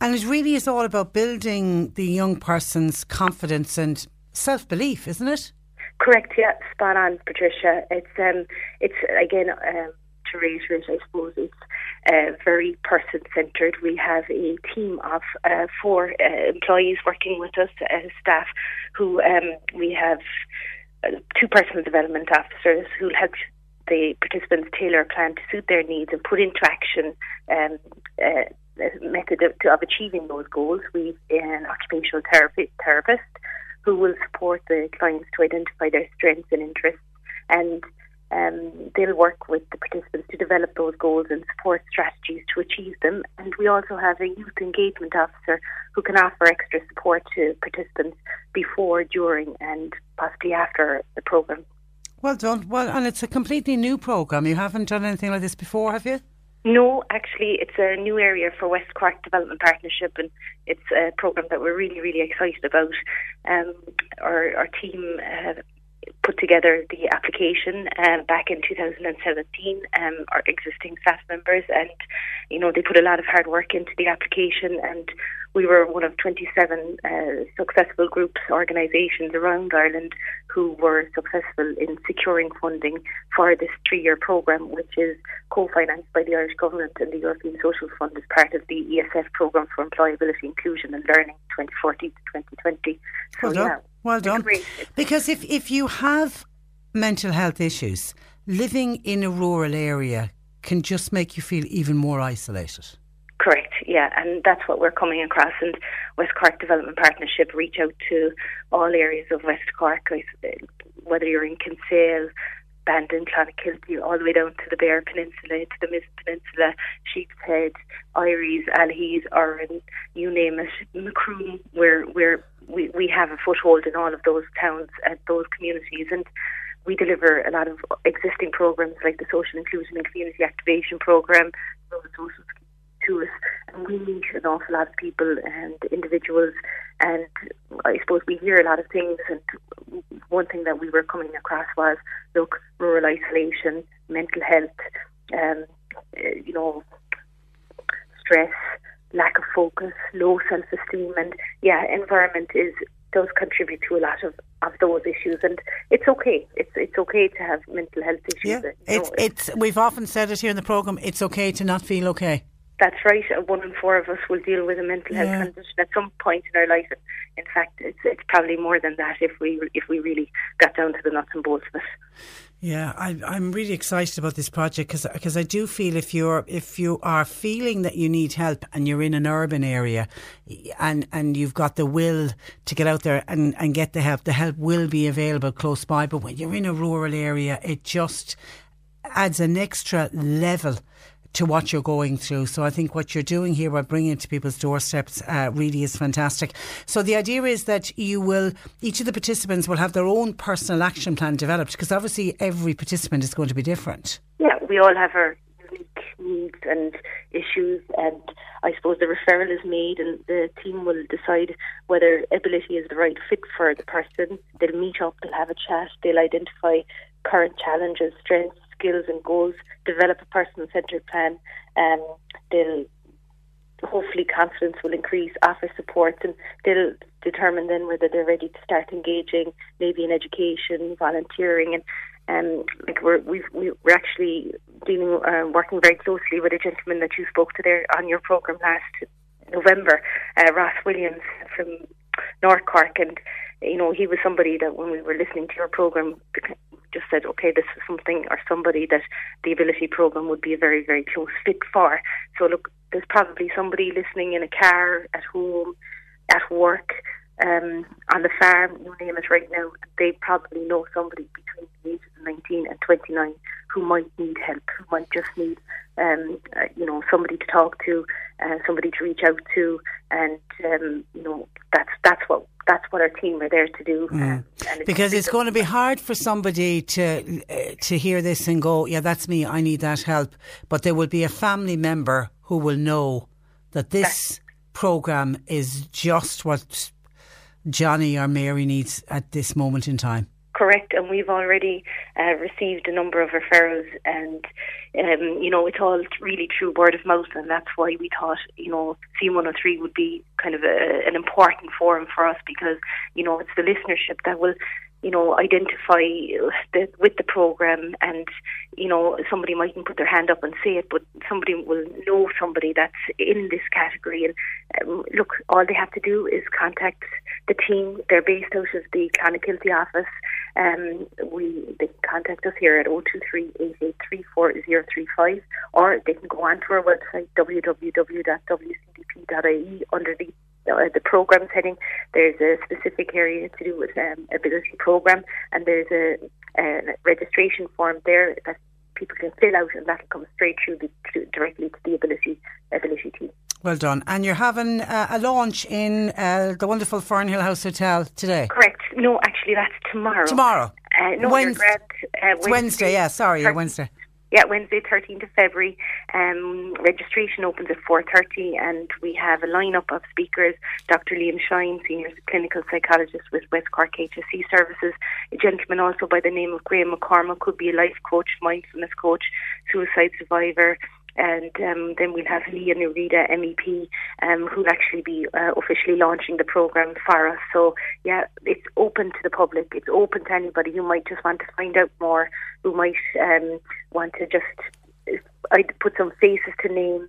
And it really is all about building the young person's confidence and self belief, isn't it? Correct. Yeah, spot on, Patricia. It's um, it's again um, to reiterate. I suppose it's uh, very person centred. We have a team of uh, four uh, employees working with us as staff, who um, we have uh, two personal development officers who help the participants tailor a plan to suit their needs and put into action um, uh, method of, of, achieving those goals. We've an occupational therapy, therapist who will support the clients to identify their strengths and interests and um, they'll work with the participants to develop those goals and support strategies to achieve them. And we also have a youth engagement officer who can offer extra support to participants before, during, and possibly after the programme. Well done. Well, and it's a completely new programme. You haven't done anything like this before, have you? No, actually, it's a new area for West Cork Development Partnership, and it's a program that we're really, really excited about. Um, our, our team uh, put together the application um, back in 2017, um, our existing staff members, and you know they put a lot of hard work into the application, and we were one of 27 uh, successful groups, organisations around Ireland who were successful in securing funding for this three-year programme, which is co-financed by the Irish Government and the European Social Fund as part of the ESF Programme for Employability, Inclusion and Learning 2014 to 2020. So, well done. Yeah, well done. Because if, if you have mental health issues, living in a rural area can just make you feel even more isolated. Correct, yeah, and that's what we're coming across. And West Cork Development Partnership reach out to all areas of West Cork, whether you're in Kinsale, Bandon, Clonakilty, all the way down to the Beara Peninsula, to the Mizen Peninsula, Sheepshead, Eyeries, Allihies, Oran, you name it, Macroom, where we, we have a foothold in all of those towns and those communities and we deliver a lot of existing programs like the social inclusion and community activation program, social to us, and we meet an awful lot of people and individuals. And I suppose we hear a lot of things. And one thing that we were coming across was, look, rural isolation, mental health, um, you know, stress, lack of focus, low self-esteem, and yeah, environment is does contribute to a lot of, of those issues, and it's okay. It's it's okay to have mental health issues. Yeah, it's, it's we've often said it here in the program. It's okay to not feel okay. That's right. Uh, one in four of us will deal with a mental health yeah. condition at some point in our life. In fact, it's it's probably more than that if we if we really got down to the nuts and bolts of it. Yeah, I, I'm really excited about this project because I do feel if you're if you are feeling that you need help and you're in an urban area, and and you've got the will to get out there and, and get the help, the help will be available close by. But when you're in a rural area, it just adds an extra level to what you're going through. So I think what you're doing here by bringing it to people's doorsteps uh, really is fantastic. So the idea is that you will, each of the participants will have their own personal action plan developed because obviously every participant is going to be different. Yeah, we all have our unique needs and issues and I suppose the referral is made and the team will decide whether ability is the right fit for the person. They'll meet up, they'll have a chat, they'll identify current challenges, strengths, skills and goals, develop a person centred plan. Um, they'll hopefully confidence will increase, offer support, and they'll determine then whether they're ready to start engaging, maybe in education, volunteering, and um, like we're we've, we're actually dealing uh, working very closely with a gentleman that you spoke to there on your program last November, uh, Ross Williams from North Cork, and you know he was somebody that when we were listening to your program just said, okay, this is something or somebody that the ability program would be a very, very close fit for. So look, there's probably somebody listening in a car, at home, at work, um, on the farm, you name it right now, they probably know somebody between the ages of 19 and 29 who might need help, who might just need, um, uh, you know, somebody to talk to, uh, somebody to reach out to, and um, you know, that's that's what that's what our team are there to do. Mm. It's because it's going to be hard for somebody to uh, to hear this and go, yeah, that's me. I need that help. But there will be a family member who will know that this program is just what Johnny or Mary needs at this moment in time. Correct, and we've already uh, received a number of referrals, and um, you know it's all really through word of mouth, and that's why we thought you know C103 would be kind of a, an important forum for us because you know it's the listenership that will you know, identify the, with the program, and you know, somebody mightn't put their hand up and say it, but somebody will know somebody that's in this category. And um, look, all they have to do is contact the team. They're based out of the Clonakilty office. Um, we they can contact us here at 023-883-4035 or they can go onto our website www.wcdp.ie under the uh, the programs heading, there's a specific area to do with um, ability program, and there's a, a registration form there that people can fill out, and that'll come straight through the, to, directly to the ability ability team. Well done. And you're having uh, a launch in uh, the wonderful Fernhill House Hotel today. Correct. No, actually, that's tomorrow. Tomorrow. Uh, no, Wednesday. Grand, uh, Wednesday. Wednesday. Yeah, sorry, yeah, Wednesday. Yeah, Wednesday, 13th of February. Um, registration opens at 4.30 and we have a lineup of speakers. Dr. Liam Shine, Senior Clinical Psychologist with West Cork HSE Services. A gentleman also by the name of Graham McCormack could be a life coach, mindfulness coach, suicide survivor, and um, then we'll have Liadh Ní Riada, MEP, um, who'll actually be uh, officially launching the programme for us. So, yeah, it's open to the public. It's open to anybody who might just want to find out more, who might um, want to just I put some faces to names.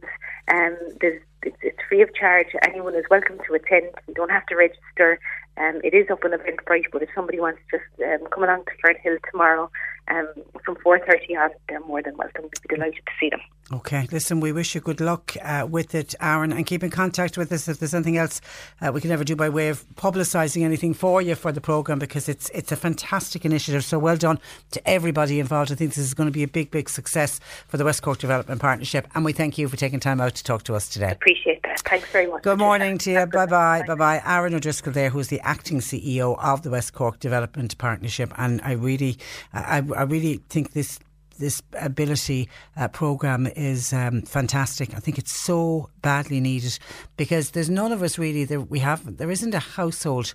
Um, there's, it's, it's free of charge. Anyone is welcome to attend. You don't have to register. Um, it is up on the Eventbrite, but if somebody wants to just um, come along to Fernhill tomorrow um, from 4.30 on, they're more than welcome. We'd be delighted to see them. Okay, listen, we wish you good luck uh, with it, Aaron, and keep in contact with us if there's anything else uh, we can ever do by way of publicising anything for you for the programme because it's it's a fantastic initiative. So well done to everybody involved. I think this is going to be a big, big success for the West Cork Development Partnership, and we thank you for taking time out to talk to us today. Appreciate that. Thanks very much. Good morning to you. Bye bye. Bye bye. Aaron O'Driscoll there, who's the acting CEO of the West Cork Development Partnership, and I really, I, I really think this this ability uh, program is um, fantastic. I think it's so badly needed because there's none of us really that we have. There isn't a household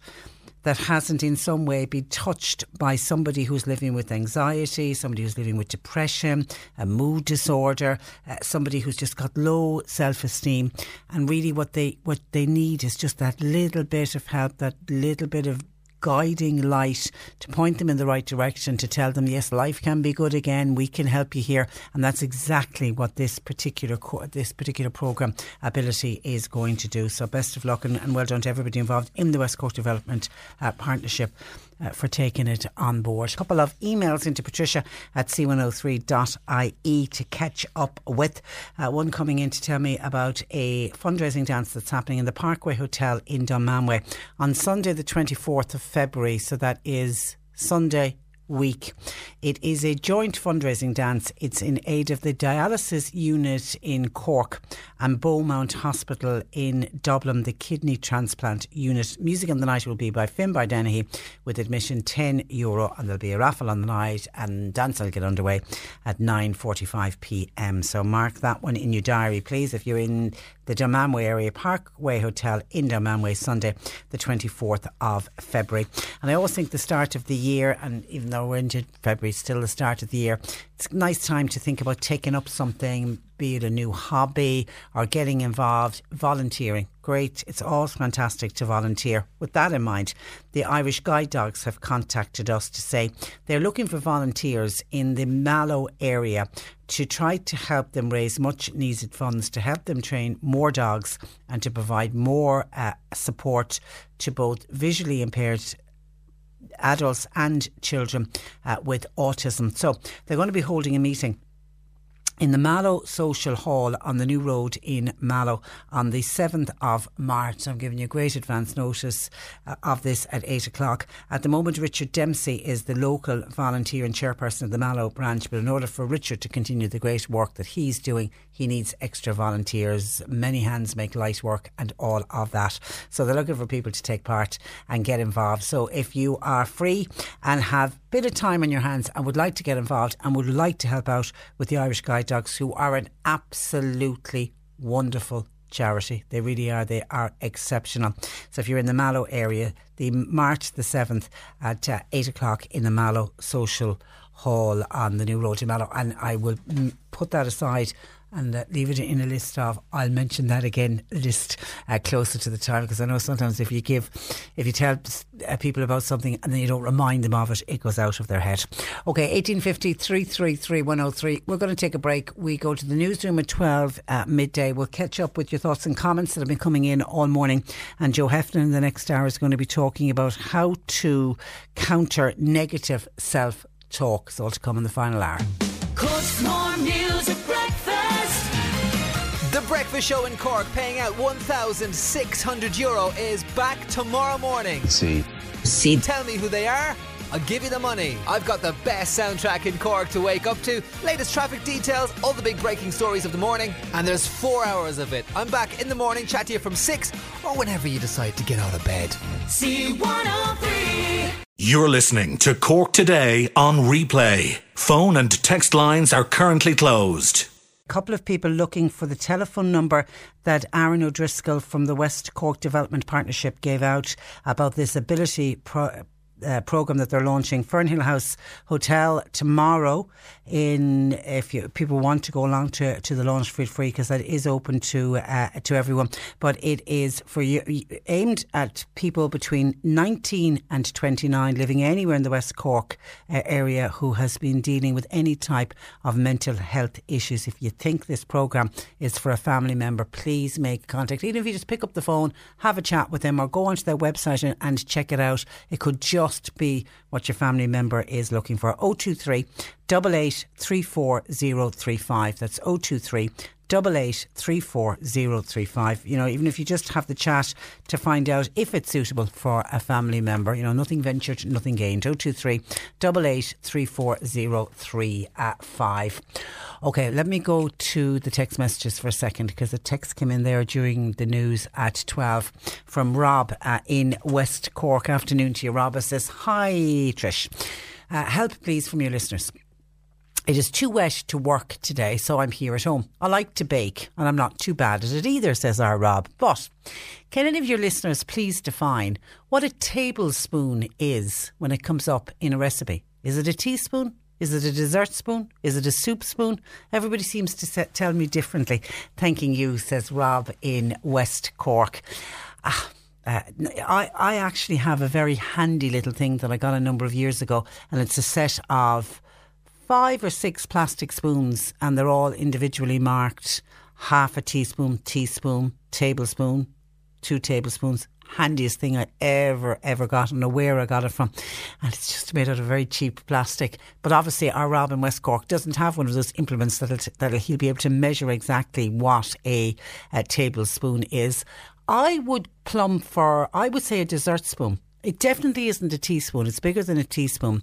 that hasn't in some way been touched by somebody who's living with anxiety, somebody who's living with depression, a mood disorder, uh, somebody who's just got low self-esteem, and really what they what they need is just that little bit of help, that little bit of guiding light to point them in the right direction, to tell them, yes, life can be good again. We can help you here, and that's exactly what this particular co- this particular program ability is going to do. So, best of luck and, and well done to everybody involved in the West Coast Development uh, Partnership uh, for taking it on board. A couple of emails into patricia at c103.ie to catch up with. Uh, one coming in to tell me about a fundraising dance that's happening in the Parkway Hotel in Dunmanway on Sunday, the 24th of February. So that is Sunday week. It is a joint fundraising dance. It's in aid of the dialysis unit in Cork and Beaumont Hospital in Dublin, the kidney transplant unit. Music on the night will be by Finbar Dennehy with admission 10 euro and there'll be a raffle on the night and dance will get underway at 9.45 p.m. So mark that one in your diary, please. If you're in the Dunmanway area, Parkway Hotel in Dunmanway, Sunday, the 24th of February. And I always think the start of the year, and even though we're into February, still the start of the year, it's a nice time to think about taking up something, be it a new hobby or getting involved, volunteering. Great, it's all fantastic to volunteer. With that in mind, the Irish Guide Dogs have contacted us to say they're looking for volunteers in the Mallow area to try to help them raise much needed funds to help them train more dogs and to provide more uh, support to both visually impaired adults and children uh, with autism. So they're going to be holding a meeting in the Mallow Social Hall on the new road in Mallow on the 7th of March. I'm giving you great advance notice uh, of this at 8 o'clock. At the moment, Richard Dempsey is the local volunteer and chairperson of the Mallow branch, but in order for Richard to continue the great work that he's doing, he needs extra volunteers. Many hands make light work and all of that. So they're looking for people to take part and get involved. So if you are free and have a bit of time on your hands and would like to get involved and would like to help out with the Irish Guide Dogs, who are an absolutely wonderful charity. They really are. They are exceptional. So if you're in the Mallow area, the March the 7th at uh, 8 o'clock in the Mallow Social Hall on the new road to Mallow. And I will mm, put that aside and uh, leave it in a list of I'll mention that again list uh, closer to the time because I know sometimes if you give if you tell uh, people about something and then you don't remind them of it it goes out of their head. Okay 1850 333 103 we're going to take a break. We go to the newsroom at 12 uh, midday. We'll catch up with your thoughts and comments that have been coming in all morning. And Joe Heffernan in the next hour is going to be talking about how to counter negative self talk so to come in the final hour. More music. The Breakfast Show in Cork, paying out 1,600 euro, is back tomorrow morning. See. See. Tell me who they are. I'll give you the money. I've got the best soundtrack in Cork to wake up to, latest traffic details, all the big breaking stories of the morning, and there's four hours of it. I'm back in the morning, chat to you from six or whenever you decide to get out of bed. C103. You're listening to Cork Today on replay. Phone and text lines are currently closed. A couple of people looking for the telephone number that Aaron O'Driscoll from the West Cork Development Partnership gave out about this ability pro- uh, program that they're launching, Fernhill House Hotel tomorrow. In if you, people want to go along to, to the launch, feel free because that is open to uh, to everyone. But it is for you aimed at people between 19 and 29 living anywhere in the West Cork uh, area who has been dealing with any type of mental health issues. If you think this program is for a family member, please make contact. Even if you just pick up the phone, have a chat with them, or go onto their website and, and check it out. It could just be what your family member is looking for. 023 double eight three four zero three five. That's 023 double eight three four zero three five. You know, even if you just have the chat to find out if it's suitable for a family member, you know, nothing ventured, nothing gained. 023 double eight three four zero three five. Okay, let me go to the text messages for a second because a text came in there during the news at 12 from Rob uh, in West Cork. Afternoon to you, Rob. It says, Hi, Trish. Uh, help, please, from your listeners. It is too wet to work today, so I'm here at home. I like to bake, and I'm not too bad at it either, says our Rob. But can any of your listeners please define what a tablespoon is when it comes up in a recipe? Is it a teaspoon? Is it a dessert spoon? Is it a soup spoon? Everybody seems to se- tell me differently. Thanking you, says Rob in West Cork. Ah, uh, I, I actually have a very handy little thing that I got a number of years ago, and it's a set of five or six plastic spoons, and they're all individually marked half a teaspoon, teaspoon, tablespoon, two tablespoons. Handiest thing I ever, ever got. and know where I got it from. And it's just made out of very cheap plastic. But obviously, our Rob in West Cork doesn't have one of those implements that'll, that'll he'll be able to measure exactly what a, a tablespoon is. I would plumb for, I would say a dessert spoon. It definitely isn't a teaspoon. It's bigger than a teaspoon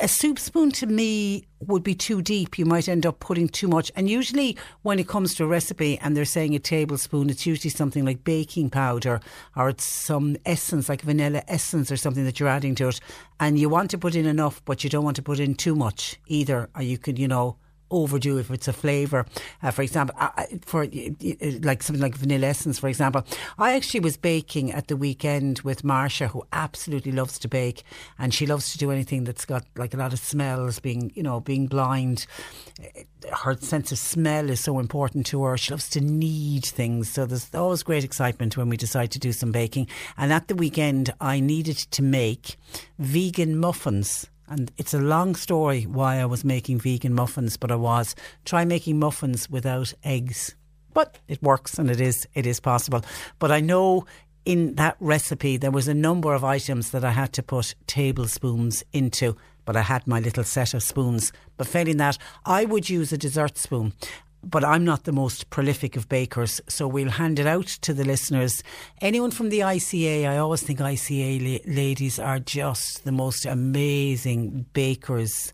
a soup spoon to me would be too deep. You might end up putting too much. And usually, when it comes to a recipe and they're saying a tablespoon, it's usually something like baking powder or it's some essence, like vanilla essence or something that you're adding to it. And you want to put in enough, but you don't want to put in too much either. Or you could, you know, overdo if it's a flavour. Uh, for example, uh, for like something like vanilla essence, for example. I actually was baking at the weekend with Marsha, who absolutely loves to bake, and she loves to do anything that's got like a lot of smells. Being you know being blind, her sense of smell is so important to her. She loves to knead things, so there's always great excitement when we decide to do some baking. And at the weekend, I needed to make vegan muffins and it's a long story why I was making vegan muffins, but I was. Try making muffins without eggs. But it works and it is it is possible. But I know in that recipe there was a number of items that I had to put tablespoons into. but I had my little set of spoons. But failing that, I would use a dessert spoon but I'm not the most prolific of bakers, so we'll hand it out to the listeners. Anyone from the ICA, I always think ICA la- ladies are just the most amazing bakers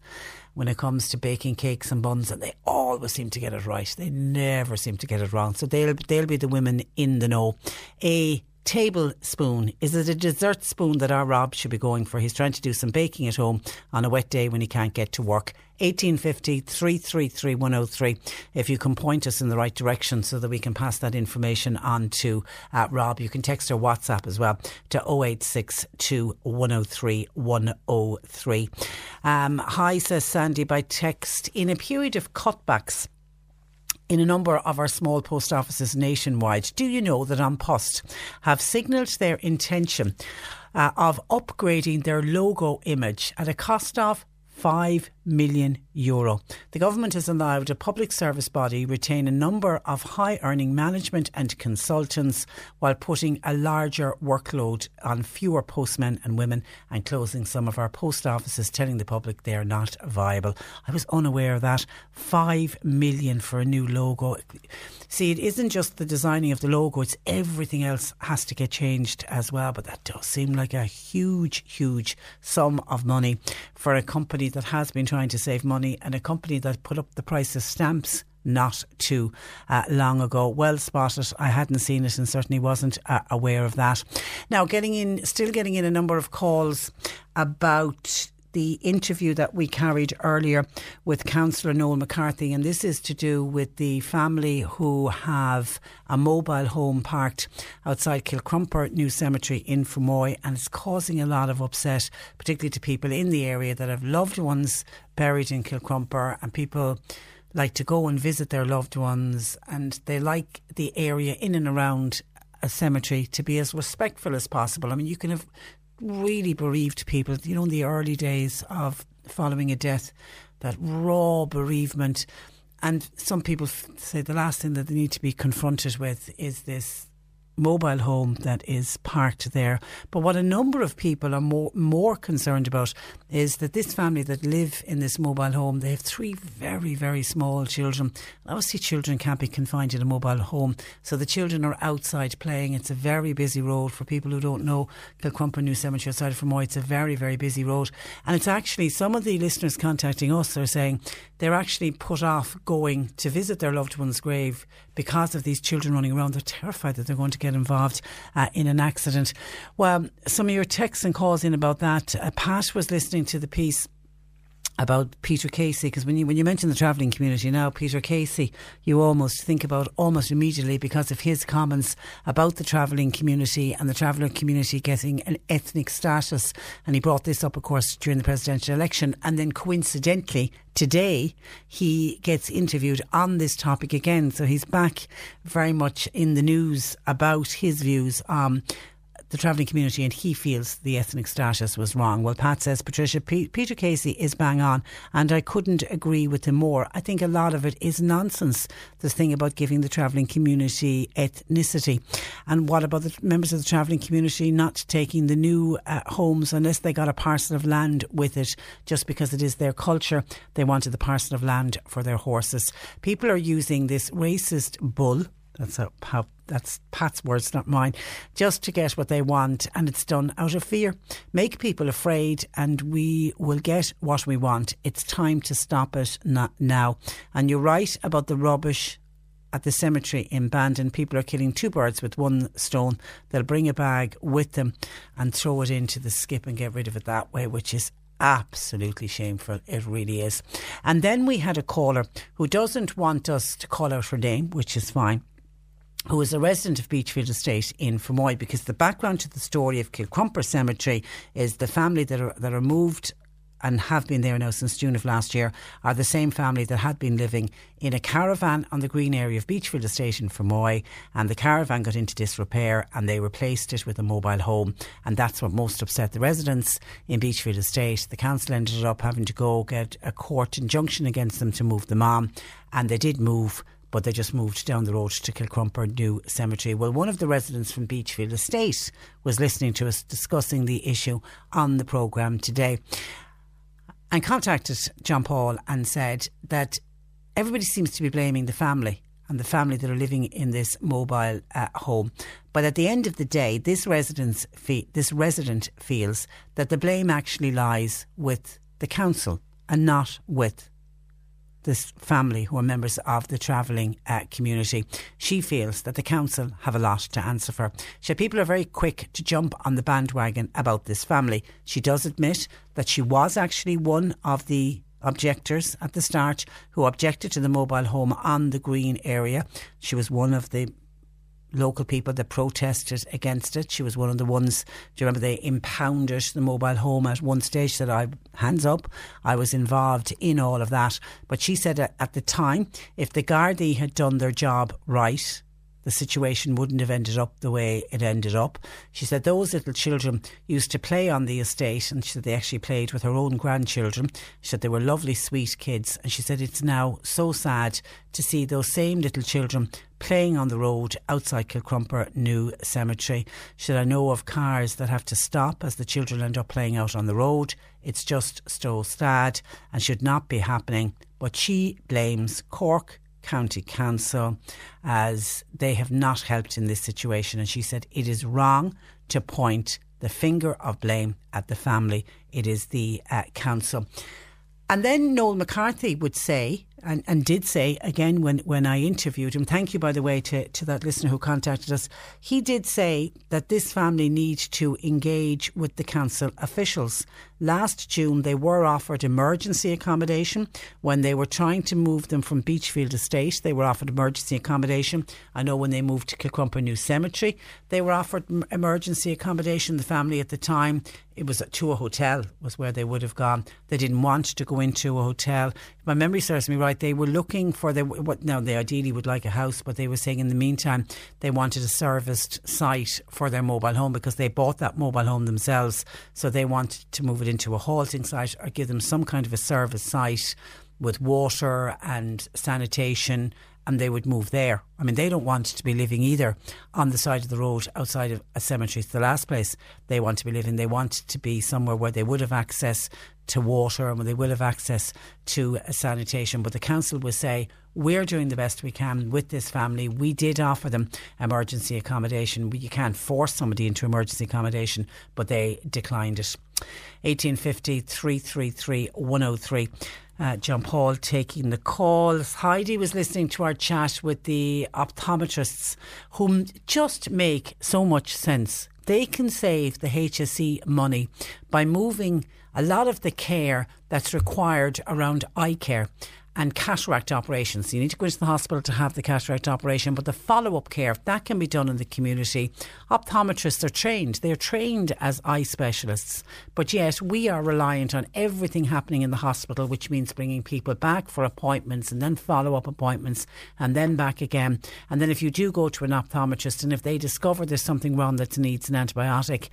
when it comes to baking cakes and buns, and they always seem to get it right. They never seem to get it wrong. So they'll they'll be the women in the know. A tablespoon. Is it a dessert spoon that our Rob should be going for? He's trying to do some baking at home on a wet day when he can't get to work. 1850 333 103 if you can point us in the right direction so that we can pass that information on to uh, Rob. You can text or WhatsApp as well to 0862 103 103. Um, hi, says Sandy by text. In a period of cutbacks, in a number of our small post offices nationwide. Do you know that An Post have signalled their intention uh, of upgrading their logo image at a cost of 5 million euro. The government has allowed a public service body retain a number of high earning management and consultants while putting a larger workload on fewer postmen and women and closing some of our post offices telling the public they are not viable. I was unaware of that. 5 million for a new logo. See, it isn't just the designing of the logo, it's everything else has to get changed as well, but that does seem like a huge huge sum of money for a company that has been trying to save money and a company that put up the price of stamps not too uh, long ago. Well spotted. I hadn't seen it and certainly wasn't uh, aware of that. Now, getting in, still getting in a number of calls about the interview that we carried earlier with Councillor Noel McCarthy, and this is to do with the family who have a mobile home parked outside Kilcrumper New Cemetery in Fermoy, and it's causing a lot of upset, particularly to people in the area that have loved ones buried in Kilcrumper, and people like to go and visit their loved ones, and they like the area in and around a cemetery to be as respectful as possible. I mean, you can have really bereaved people, you know, in the early days of following a death, that raw bereavement. And some people say the last thing that they need to be confronted with is this mobile home that is parked there. But what a number of people are more more concerned about is that this family that live in this mobile home, they have three very very small children. Obviously, children can't be confined in a mobile home, so the children are outside playing. It's a very busy road for people who don't know Kilcrumper New Cemetery outside of Fermoy. It's a very very busy road, and it's actually some of the listeners contacting us are saying they're actually put off going to visit their loved one's grave because of these children running around. They're terrified that they're going to get involved uh, in an accident. Well, some of your texts and calls in about that. Uh, Pat was listening to the piece about Peter Casey because when you when you mention the travelling community now, Peter Casey, you almost think about almost immediately because of his comments about the travelling community and the traveller community getting an ethnic status, and he brought this up, of course, during the presidential election, and then coincidentally today he gets interviewed on this topic again, so he's back very much in the news about his views on the travelling community and he feels the ethnic status was wrong. Well, Pat says, Patricia, P- Peter Casey is bang on, and I couldn't agree with him more. I think a lot of it is nonsense, this thing about giving the travelling community ethnicity. And what about the members of the travelling community not taking the new uh, homes unless they got a parcel of land with it, just because it is their culture? They wanted the parcel of land for their horses. People are using this racist bull. That's how that's Pat's words, not mine, just to get what they want, and it's done out of fear. Make people afraid, and we will get what we want. It's time to stop it now. And you're right about the rubbish at the cemetery in Bandon. People are killing two birds with one stone. They'll bring a bag with them and throw it into the skip and get rid of it that way, which is absolutely shameful. It really is. And then we had a caller who doesn't want us to call out her name, which is fine who is a resident of Beachfield Estate in Fermoy, because the background to the story of Kilcrumper Cemetery is the family that are that are moved and have been there now since June of last year are the same family that had been living in a caravan on the green area of Beachfield Estate in Fermoy and the caravan got into disrepair and they replaced it with a mobile home and that's what most upset the residents in Beachfield Estate. The council ended up having to go get a court injunction against them to move them on and they did move but they just moved down the road to Kilcrumper New Cemetery. Well, one of the residents from Beachfield Estate was listening to us discussing the issue on the programme today. and contacted John Paul and said that everybody seems to be blaming the family and the family that are living in this mobile uh, home. But at the end of the day, this resident fe- this resident feels that the blame actually lies with the council and not with this family who are members of the travelling uh, community. She feels that the council have a lot to answer for. Said people are very quick to jump on the bandwagon about this family. She does admit that she was actually one of the objectors at the start who objected to the mobile home on the green area. She was one of the local people that protested against it. She was one of the ones, do you remember they impounded the mobile home at one stage? Said, I, hands up, I was involved in all of that. But she said at the time, if the Gardaí had done their job right, the situation wouldn't have ended up the way it ended up. She said those little children used to play on the estate and she said they actually played with her own grandchildren. She said they were lovely, sweet kids. And she said it's now so sad to see those same little children playing on the road outside Kilcrumper New Cemetery. Should I know of cars that have to stop as the children end up playing out on the road. It's just so sad and should not be happening. But she blames Cork County Council as they have not helped in this situation. And she said it is wrong to point the finger of blame at the family, it is the uh, council. And then Noel McCarthy would say, and, and did say again when, when I interviewed him, thank you by the way to, to that listener who contacted us, he did say that this family need to engage with the council officials. Last June they were offered emergency accommodation when they were trying to move them from Beachfield Estate. They were offered emergency accommodation. I know when they moved to Kilcrumper New Cemetery, they were offered emergency accommodation. The family at the time it was to a hotel was where they would have gone. They didn't want to go into a hotel. If my memory serves me right. They were looking for the what now they ideally would like a house, but they were saying in the meantime they wanted a serviced site for their mobile home because they bought that mobile home themselves. So they wanted to move it into a halting site or give them some kind of a service site with water and sanitation and they would move there. I mean, they don't want to be living either on the side of the road outside of a cemetery. It's the last place they want to be living. They want to be somewhere where they would have access to water and they will have access to sanitation. But the council will say, we're doing the best we can with this family. We did offer them emergency accommodation. You can't force somebody into emergency accommodation, but they declined it. 1850 333 103 uh, John Paul taking the calls. Heidi was listening to our chat with the optometrists, whom just make so much sense. They can save the HSE money by moving a lot of the care that's required around eye care and cataract operations. You need to go into the hospital to have the cataract operation, but the follow up care, that can be done in the community. Optometrists are trained, they're trained as eye specialists, but yet we are reliant on everything happening in the hospital, which means bringing people back for appointments and then follow up appointments and then back again. And then if you do go to an optometrist and if they discover there's something wrong that needs an antibiotic,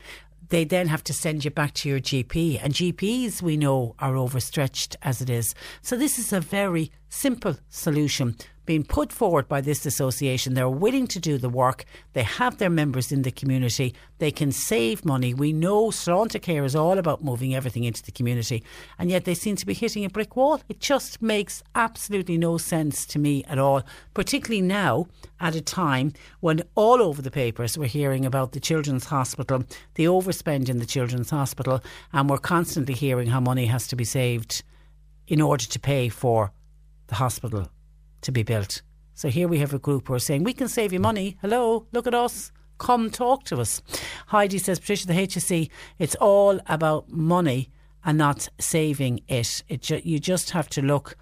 they then have to send you back to your GP. And GPs, we know, are overstretched as it is. So this is a very simple solution being put forward by this association. They're willing to do the work. They have their members in the community. They can save money. We know Care is all about moving everything into the community, and yet they seem to be hitting a brick wall. It just makes absolutely no sense to me at all, particularly now at a time when all over the papers we're hearing about the Children's Hospital, the overspend in the Children's Hospital, and we're constantly hearing how money has to be saved in order to pay for the hospital to be built. So here we have a group who are saying, we can save you money. Hello, look at us. Come talk to us. Heidi says, Patricia, the HSE, it's all about money and not saving it. it ju- you just have to look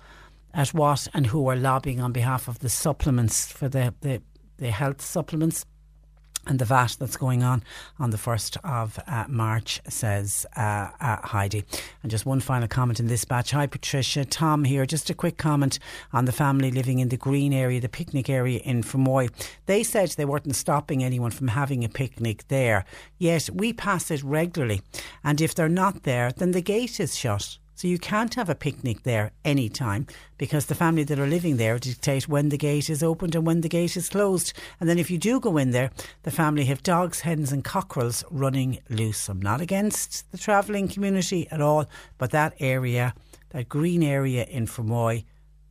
at what and who are lobbying on behalf of the supplements for the, the, the health supplements and the VAT that's going on on the 1st of uh, March, says uh, uh, Heidi. And just one final comment in this batch. Hi, Patricia. Tom here. Just a quick comment on the family living in the green area, the picnic area in Fermoy. They said they weren't stopping anyone from having a picnic there. Yet we pass it regularly. And if they're not there, then the gate is shut. So you can't have a picnic there anytime because the family that are living there dictate when the gate is opened and when the gate is closed. And then if you do go in there, the family have dogs, hens, and cockerels running loose. I'm not against the travelling community at all, but that area, that green area in Fermoy,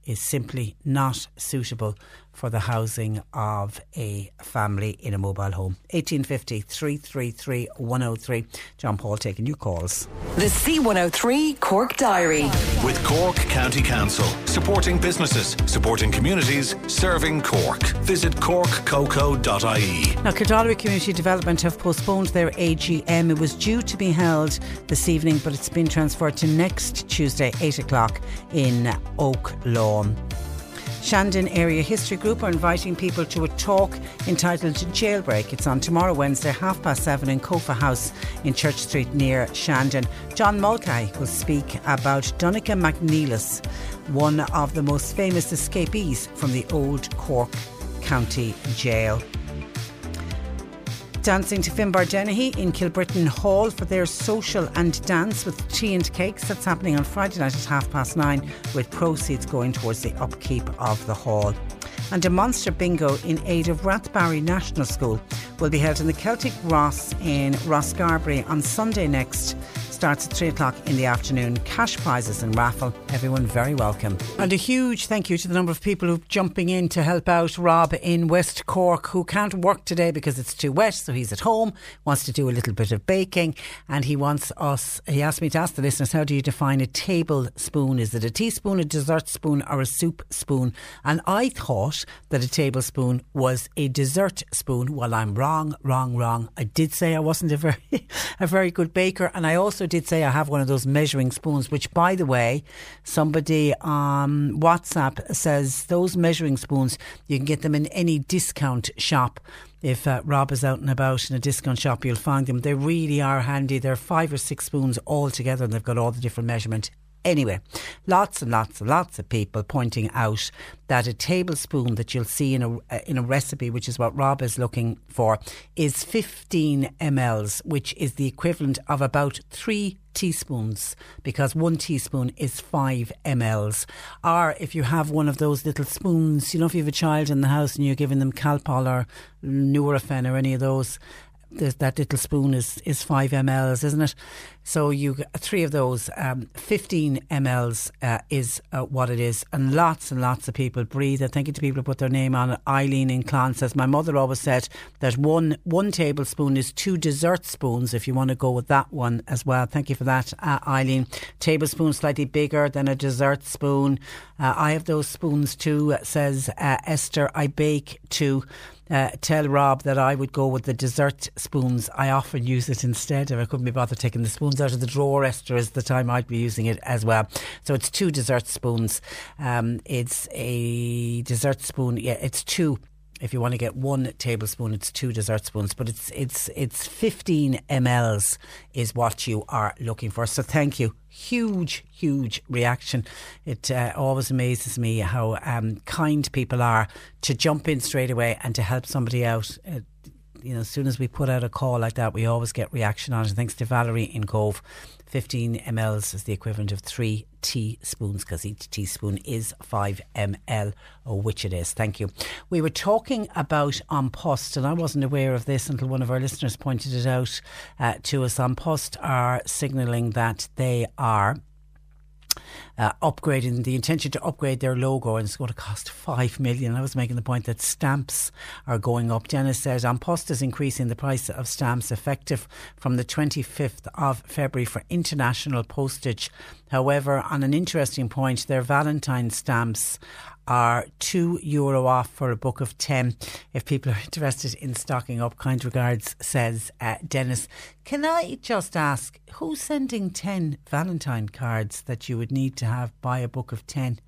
is simply not suitable for the housing of a family in a mobile home. 1850 333 103. John Paul taking your calls. The C103 Cork Diary. With Cork County Council, supporting businesses, supporting communities, serving Cork. Visit corkcoco.ie. Now, Kildare Community Development have postponed their AGM. It was due to be held this evening, but it's been transferred to next Tuesday, 8 o'clock in Oak Lawn. Shandon Area History Group are inviting people to a talk entitled Jailbreak. It's on tomorrow, Wednesday, half past seven in Kofa House in Church Street near Shandon. John Mulcahy will speak about Donnchadh MacNeilus, one of the most famous escapees from the old Cork County Jail. Dancing to Finbar Dennehy in Kilbrittain Hall for their social and dance with tea and cakes. That's happening on Friday night at half past nine, with proceeds going towards the upkeep of the hall. And a monster bingo in aid of Rathbarry National School will be held in the Celtic Ross in Rosscarbery on Sunday next starts at 3 o'clock in the afternoon. Cash prizes and raffle. Everyone very welcome. And a huge thank you to the number of people who are jumping in to help out Rob in West Cork who can't work today because it's too wet. So he's at home, wants to do a little bit of baking, and he wants us, he asked me to ask the listeners, how do you define a tablespoon? Is it a teaspoon, a dessert spoon, or a soup spoon? And I thought that a tablespoon was a dessert spoon. Well, I'm wrong, wrong, wrong. I did say I wasn't a very, a very good baker, and I also did say I have one of those measuring spoons, which, by the way, somebody on WhatsApp says those measuring spoons, you can get them in any discount shop. If uh, Rob is out and about in a discount shop, you'll find them. They really are handy. They're five or six spoons all together, and they've got all the different measurement Anyway, lots and lots and lots of people pointing out that a tablespoon that you'll see in a uh, in a recipe, which is what Rob is looking for, is 15 mLs, which is the equivalent of about three teaspoons because one teaspoon is 5 mLs. Or if you have one of those little spoons, you know, if you have a child in the house and you're giving them Calpol or Nurofen or any of those, that little spoon is, is 5 mLs, isn't it? So you three of those, um, 15 mLs uh, is uh, what it is, and lots and lots of people breathe. I thank you to people who put their name on it. Eileen in Clan says, my mother always said that one one tablespoon is two dessert spoons. If you want to go with that one as well, thank you for that, uh, Eileen. Tablespoon slightly bigger than a dessert spoon. Uh, I have those spoons too. Says uh, Esther. I bake too. Uh, tell Rob that I would go with the dessert spoons. I often use it instead if I couldn't be bothered taking the spoons out of the drawer. Esther is the time I'd be using it as well. So it's two dessert spoons. Um, it's a dessert spoon. Yeah, it's two if you want to get one tablespoon, it's two dessert spoons, but it's it's it's 15 mLs is what you are looking for. So thank you. Huge, huge reaction. It uh, always amazes me how um, kind people are to jump in straight away and to help somebody out. Uh, you know, as soon as we put out a call like that, we always get reaction on it. Thanks to Valerie in Cobh. 15 mLs is the equivalent of three teaspoons because each teaspoon is 5 ml, or which it is. Thank you. We were talking about An Post, and I wasn't aware of this until one of our listeners pointed it out uh, to us. An Post are signalling that they are uh, upgrading the intention to upgrade their logo and it's going to cost 5 million. I was making the point that stamps are going up. Dennis says An Post is increasing the price of stamps effective from the 25th of February for international postage. However, on an interesting point, their Valentine stamps are two euro off for a book of 10 if people are interested in stocking up. Kind regards, says uh, Dennis. Can I just ask, who's sending 10 Valentine cards that you would need to have by a book of 10?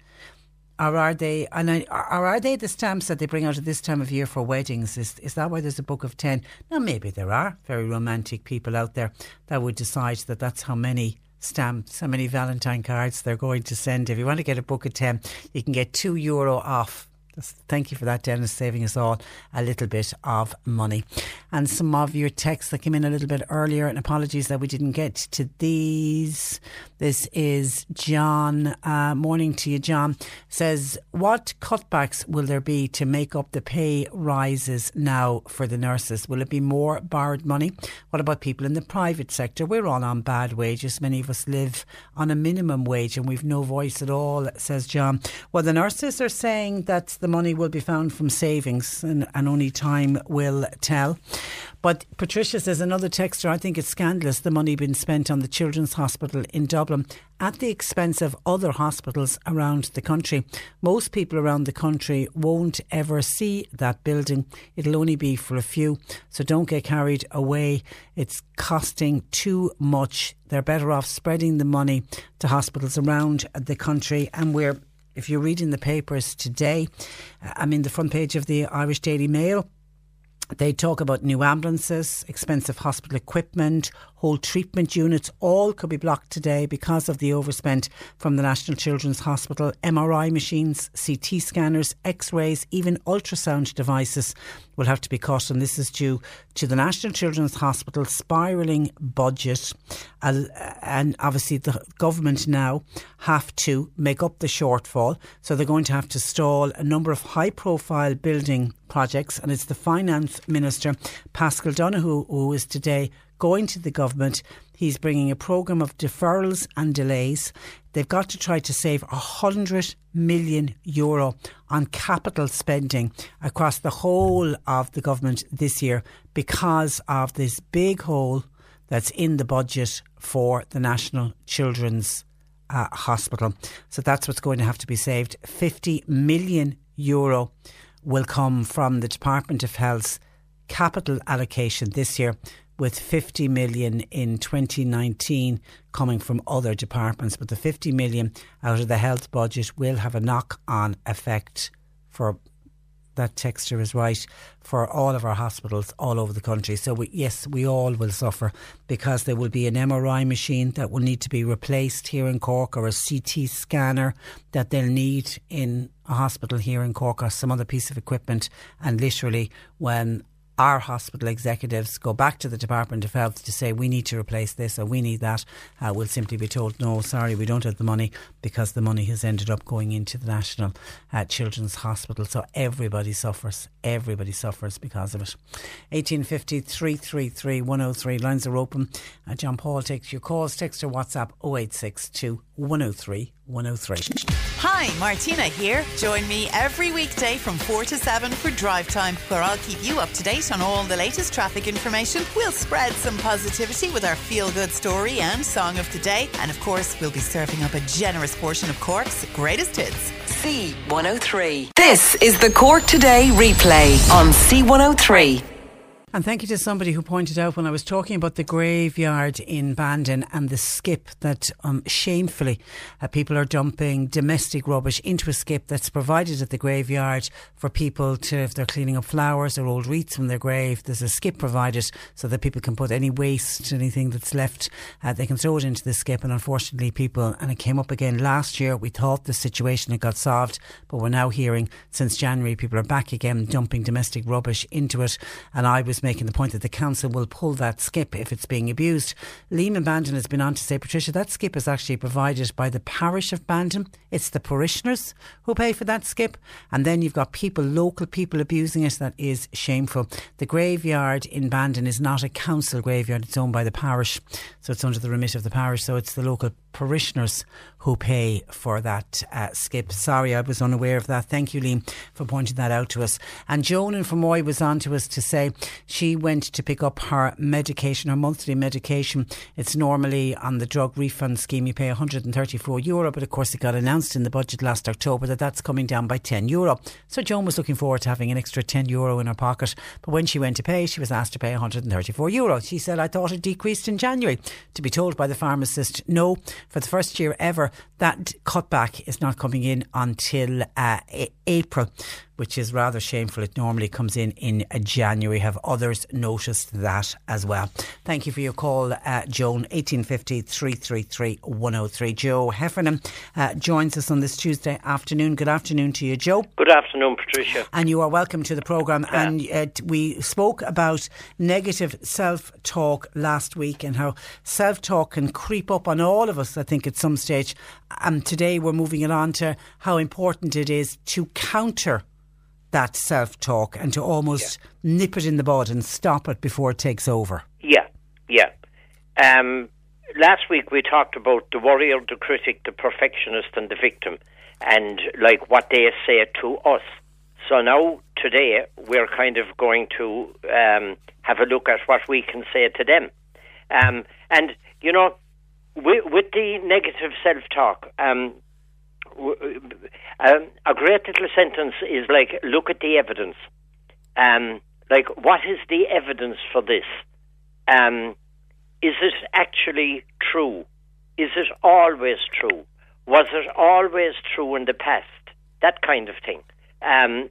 Or are they and I, or are they the stamps that they bring out at this time of year for weddings? Is is that why there's a book of ten? Now maybe there are very romantic people out there that would decide that that's how many stamps, how many Valentine cards they're going to send. If you want to get a book of 10, you can get two euro off Thank you for that, Dennis, saving us all a little bit of money. And some of your texts that came in a little bit earlier, and apologies that we didn't get to these. This is John. Uh, morning to you, John. Says, What cutbacks will there be to make up the pay rises now for the nurses? Will it be more borrowed money? What about people in the private sector? We're all on bad wages. Many of us live on a minimum wage and we've no voice at all, says John. Well, the nurses are saying that the money will be found from savings and, and only time will tell. But Patricia says another texter, I think it's scandalous the money being spent on the Children's Hospital in Dublin at the expense of other hospitals around the country. Most people around the country won't ever see that building. It'll only be for a few. So don't get carried away. It's costing too much. They're better off spreading the money to hospitals around the country. And we're if you're reading the papers today, I'm in the front page of the Irish Daily Mail. They talk about new ambulances, expensive hospital equipment, whole treatment units, all could be blocked today because of the overspent from the National Children's Hospital. MRI machines, CT scanners, X rays, even ultrasound devices will have to be cut, and this is due to the National Children's Hospital spiralling budget. And obviously, the government now have to make up the shortfall, so they're going to have to stall a number of high profile building projects, and it's the Finance Minister, Paschal Donohoe, who is today going to the government. He's bringing a programme of deferrals and delays. They've got to try to save 100 million euro on capital spending across the whole of the government this year because of this big hole that's in the budget for the National Children's uh, Hospital. So that's what's going to have to be saved. 50 million euro will come from the Department of Health's capital allocation this year with 50 million in 2019 coming from other departments. But the 50 million out of the health budget will have a knock on effect for that texture is right for all of our hospitals all over the country. So we, yes, we all will suffer because there will be an MRI machine that will need to be replaced here in Cork or a CT scanner that they'll need in a hospital here in Cork or some other piece of equipment. And literally, when our hospital executives go back to the Department of Health to say we need to replace this or we need that, uh, will simply be told, no, sorry, we don't have the money because the money has ended up going into the National uh, Children's Hospital. So everybody suffers. Everybody suffers because of it. 1850 333 103. Lines are open. Uh, John Paul takes your calls. Text or WhatsApp 0862 103 103. Hi, Martina here. Join me every weekday from 4 to 7 for Drive Time, where I'll keep you up to date on all the latest traffic information. We'll spread some positivity with our feel good story and song of the day. And of course, we'll be serving up a generous portion of Cork's greatest hits. C103. This is the Cork Today replay on C103. And thank you to somebody who pointed out when I was talking about the graveyard in Bandon and the skip that um, shamefully uh, people are dumping domestic rubbish into a skip that's provided at the graveyard for people to, if they're cleaning up flowers or old wreaths from their grave, there's a skip provided so that people can put any waste, anything that's left, uh, they can throw it into the skip. And unfortunately, people, and it came up again last year, we thought the situation had got solved, but we're now hearing since January people are back again dumping domestic rubbish into it. And I was making the point that the council will pull that skip if it's being abused. Liam Bandon has been on to say, Patricia, that skip is actually provided by the parish of Bandon. It's the parishioners who pay for that skip. And then you've got people, local people abusing it. That is shameful. The graveyard in Bandon is not a council graveyard, it's owned by the parish. So it's under the remit of the parish. So it's the local parishioners who pay for that uh, skip. Sorry, I was unaware of that. Thank you, Liam, for pointing that out to us. And Joan in Fermoy was on to us to say she went to pick up her medication, her monthly medication. It's normally on the drug refund scheme. You pay 134 euro, but of course it got announced in the budget last October that that's coming down by 10 euro. So Joan was looking forward to having an extra 10 euro in her pocket. But when she went to pay, she was asked to pay 134 euro. She said, I thought it decreased in January. To be told by the pharmacist, no, for the first year ever, that cutback is not coming in until uh, April, which is rather shameful. It normally comes in in uh, January. Have others noticed that as well? Thank you for your call, uh, Joan. 1850 333 103. Joe Heffernan uh, joins us on this Tuesday afternoon. Good afternoon to you, Joe. Good afternoon, Patricia. And you are welcome to the programme. Yeah. And uh, we spoke about negative self talk last week and how self talk can creep up on all of us, I think, at some stage. And today we're moving it on to how important it is to counter that self talk and to almost nip it in the bud and stop it before it takes over. Yeah, yeah. Um, last week we talked about the warrior, the critic, the perfectionist, and the victim, and like what they say to us. So now today we're kind of going to um, have a look at what we can say to them, um, and you know, with, with the negative self-talk. Um, w- um, a great little sentence is like, look at the evidence. Um, like, what is the evidence for this? Um, is it actually true? Is it always true? Was it always true in the past? That kind of thing. Um,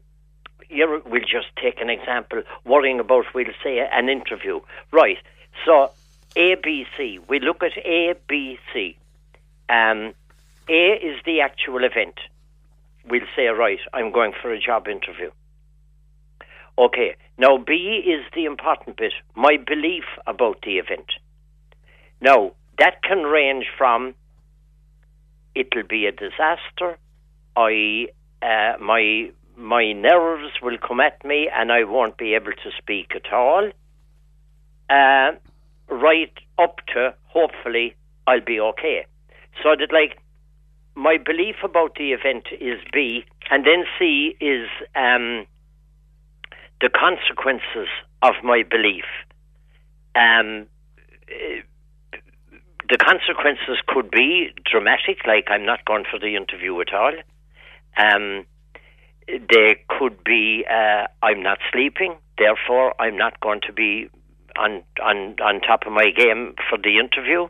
we'll just take an example. Worrying about, we'll say, an interview. Right. So, ABC. We look at ABC. Um, a is the actual event. We'll say, right, I'm going for a job interview. Okay, now B is the important bit, my belief about the event. Now, that can range from it'll be a disaster, I, uh, my, my nerves will come at me and I won't be able to speak at all, uh, right up to hopefully I'll be okay. So that, like, my belief about the event is B, and then C is um, the consequences of my belief. Um, the consequences could be dramatic, like I'm not going for the interview at all. Um, they could be uh, I'm not sleeping, therefore I'm not going to be on on on top of my game for the interview.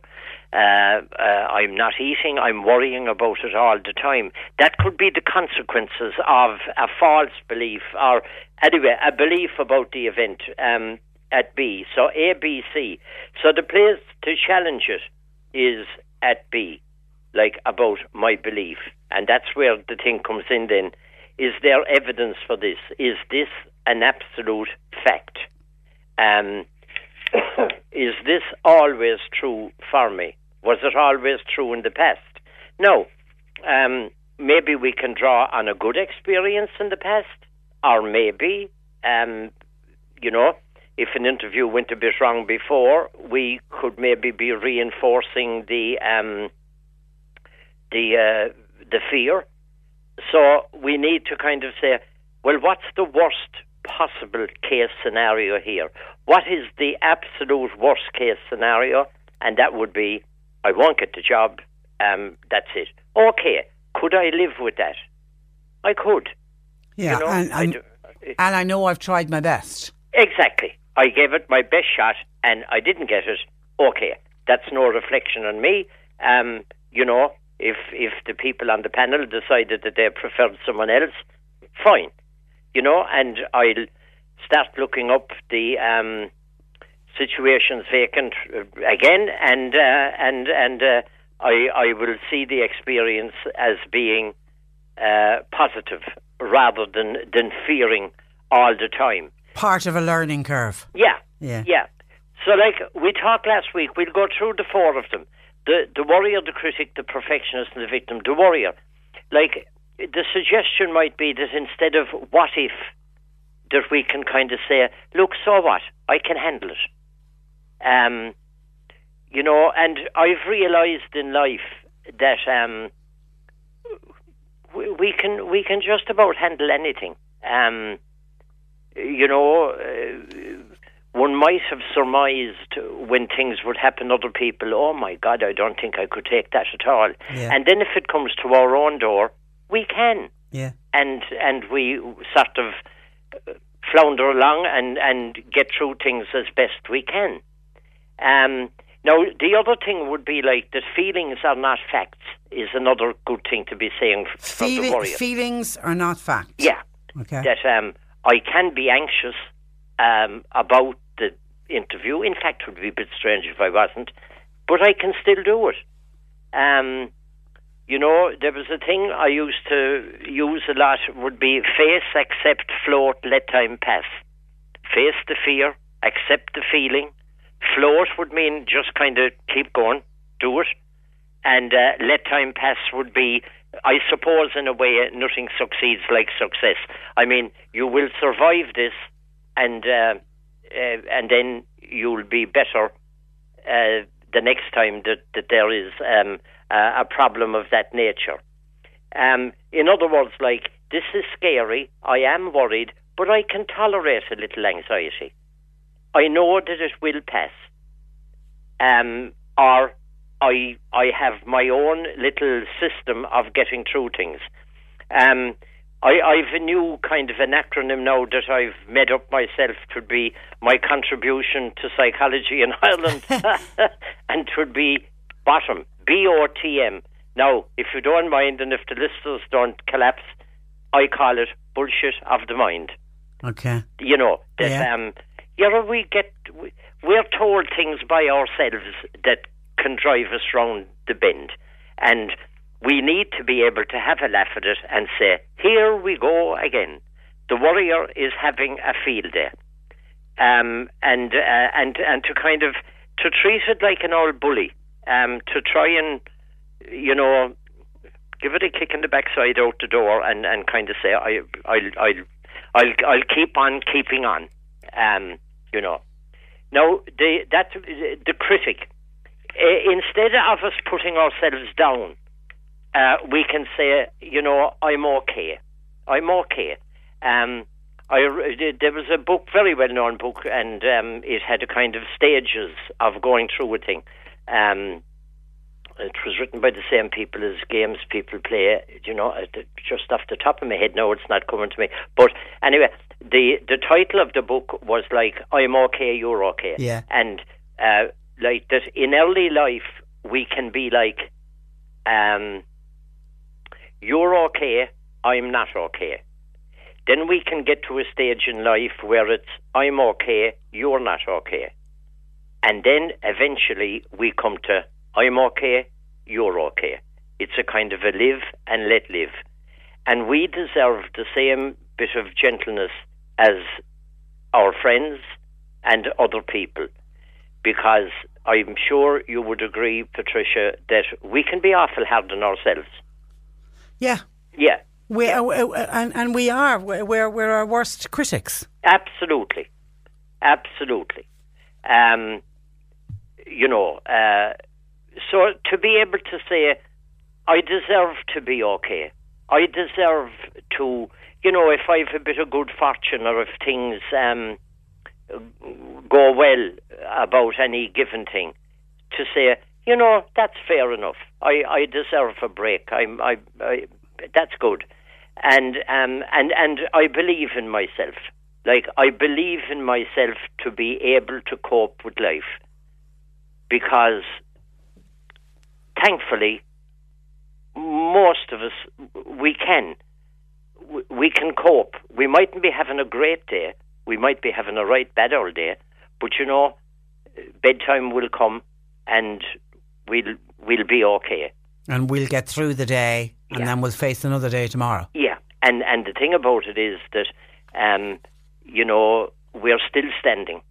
Uh, uh, I'm not eating. I'm worrying about it all the time. That could be the consequences of a false belief, or anyway, a belief about the event um, at B. So A, B, C. So the place to challenge it is at B, like about my belief, and that's where the thing comes in. Then, is there evidence for this? Is this an absolute fact? Um, is this always true for me? Was it always true in the past? No. Um, maybe we can draw on a good experience in the past, or maybe, um, you know, if an interview went a bit wrong before, we could maybe be reinforcing the um, the uh, the fear. So we need to kind of say, well, what's the worst possible case scenario here? What is the absolute worst case scenario? And that would be, I won't get the job. Um, that's it. Okay, could I live with that? I could. Yeah, You know, and, I do- and I know I've tried my best. Exactly. I gave it my best shot and I didn't get it. Okay, that's no reflection on me. Um, you know, if if the people on the panel decided that they preferred someone else, fine. You know, and I'll start looking up the um, situations vacant uh, again, and uh, and and uh, I I will see the experience as being uh, positive rather than than fearing all the time. Part of a learning curve. Yeah. Yeah. Yeah. So, like we talked last week, we'll go through the four of them: the the warrior, the critic, the perfectionist, and the victim. The warrior, like the suggestion might be that instead of what if, that we can kind of say, look, so what? I can handle it. Um, you know, and I've realised in life that um, we, we can we can just about handle anything. Um, you know, uh, one might have surmised when things would happen to other people, oh my God, I don't think I could take that at all. Yeah. And then if it comes to our own door, we can. Yeah. And and we sort of uh, flounder along and, and get through things as best we can. Um, Now, the other thing would be like that feelings are not facts is another good thing to be saying f- for the Feeli- warrior. feelings are not facts. Yeah. Okay. That um, I can be anxious um, about the interview. In fact, it would be a bit strange if I wasn't, but I can still do it. Um, you know, there was a thing I used to use a lot would be face, accept, float, let time pass. Face the fear, accept the feeling. Float would mean just kind of keep going, do it. And uh, let time pass would be, I suppose, in a way, nothing succeeds like success. I mean, you will survive this, and uh, uh, and then you'll be better uh, the next time that, that there is um, uh, a problem of that nature. Um, in other words, like, this is scary, I am worried, but I can tolerate a little anxiety. I know that it will pass. Um, or I, I have my own little system of getting through things. Um, I, I've a new kind of an acronym now that I've made up myself to be my contribution to psychology in Ireland, and would be bottom B O T M. Now, if you don't mind, and if the listeners don't collapse, I call it bullshit of the mind. Okay. You know that Yeah. um, you know we get we, we're told things by ourselves that can drive us round the bend, and we need to be able to have a laugh at it and say, "Here we go again." The warrior is having a field day, um, and uh, and and to kind of to treat it like an old bully, um, to try and you know give it a kick in the backside out the door and, and kind of say I I'll I'll I'll I'll keep on keeping on, um, you know. Now the that the critic, instead of us putting ourselves down, uh, we can say you know I'm okay, I'm okay. Um, I there was a book, very well known book, and um, it had a kind of stages of going through a thing. Um, it was written by the same people as games people play. You know, just off the top of my head no, it's not coming to me. But anyway, the the title of the book was like "I'm okay, you're okay," Yeah. and uh, like that in early life we can be like, um, "You're okay, I'm not okay." Then we can get to a stage in life where it's "I'm okay, you're not okay," and then eventually we come to I'm okay, you're okay. It's a kind of a live and let live. And we deserve the same bit of gentleness as our friends and other people. Because I'm sure you would agree, Patricia, that we can be awful hard on ourselves. Yeah. Yeah, We, uh, uh, and, and we are. We're, we're, we're our worst critics. absolutely. Absolutely. Um, you know, uh, so to be able to say, I deserve to be okay. I deserve to, you know, if I've a bit of good fortune or if things um, go well about any given thing, to say, you know, that's fair enough. I, I deserve a break. I'm, I, I, that's good, and um, and and I believe in myself. Like I believe in myself to be able to cope with life, because thankfully, most of us we can. We- can cope. We mightn't be having a great day. We might be having a right bad old day, but you know, bedtime will come, and we'll we'll be okay. And we'll get through the day and then we'll face another day tomorrow. Yeah, and and the thing about it is that, um, you know, we're still standing,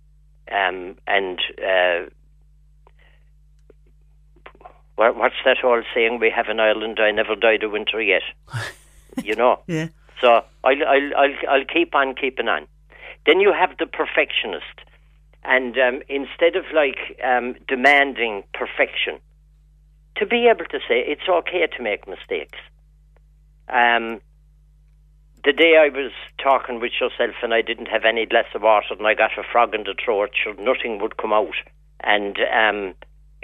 um, and uh, what's that old saying we have in Ireland? I never died of winter yet. you know. Yeah. So I'll I'll I'll, I'll keep on keeping on. Then you have the perfectionist, and um, instead of like um, demanding perfection, to be able to say it's okay to make mistakes. Um, the day I was talking with yourself and I didn't have any glass of water and I got a frog in the throat, sure, nothing would come out. And, um,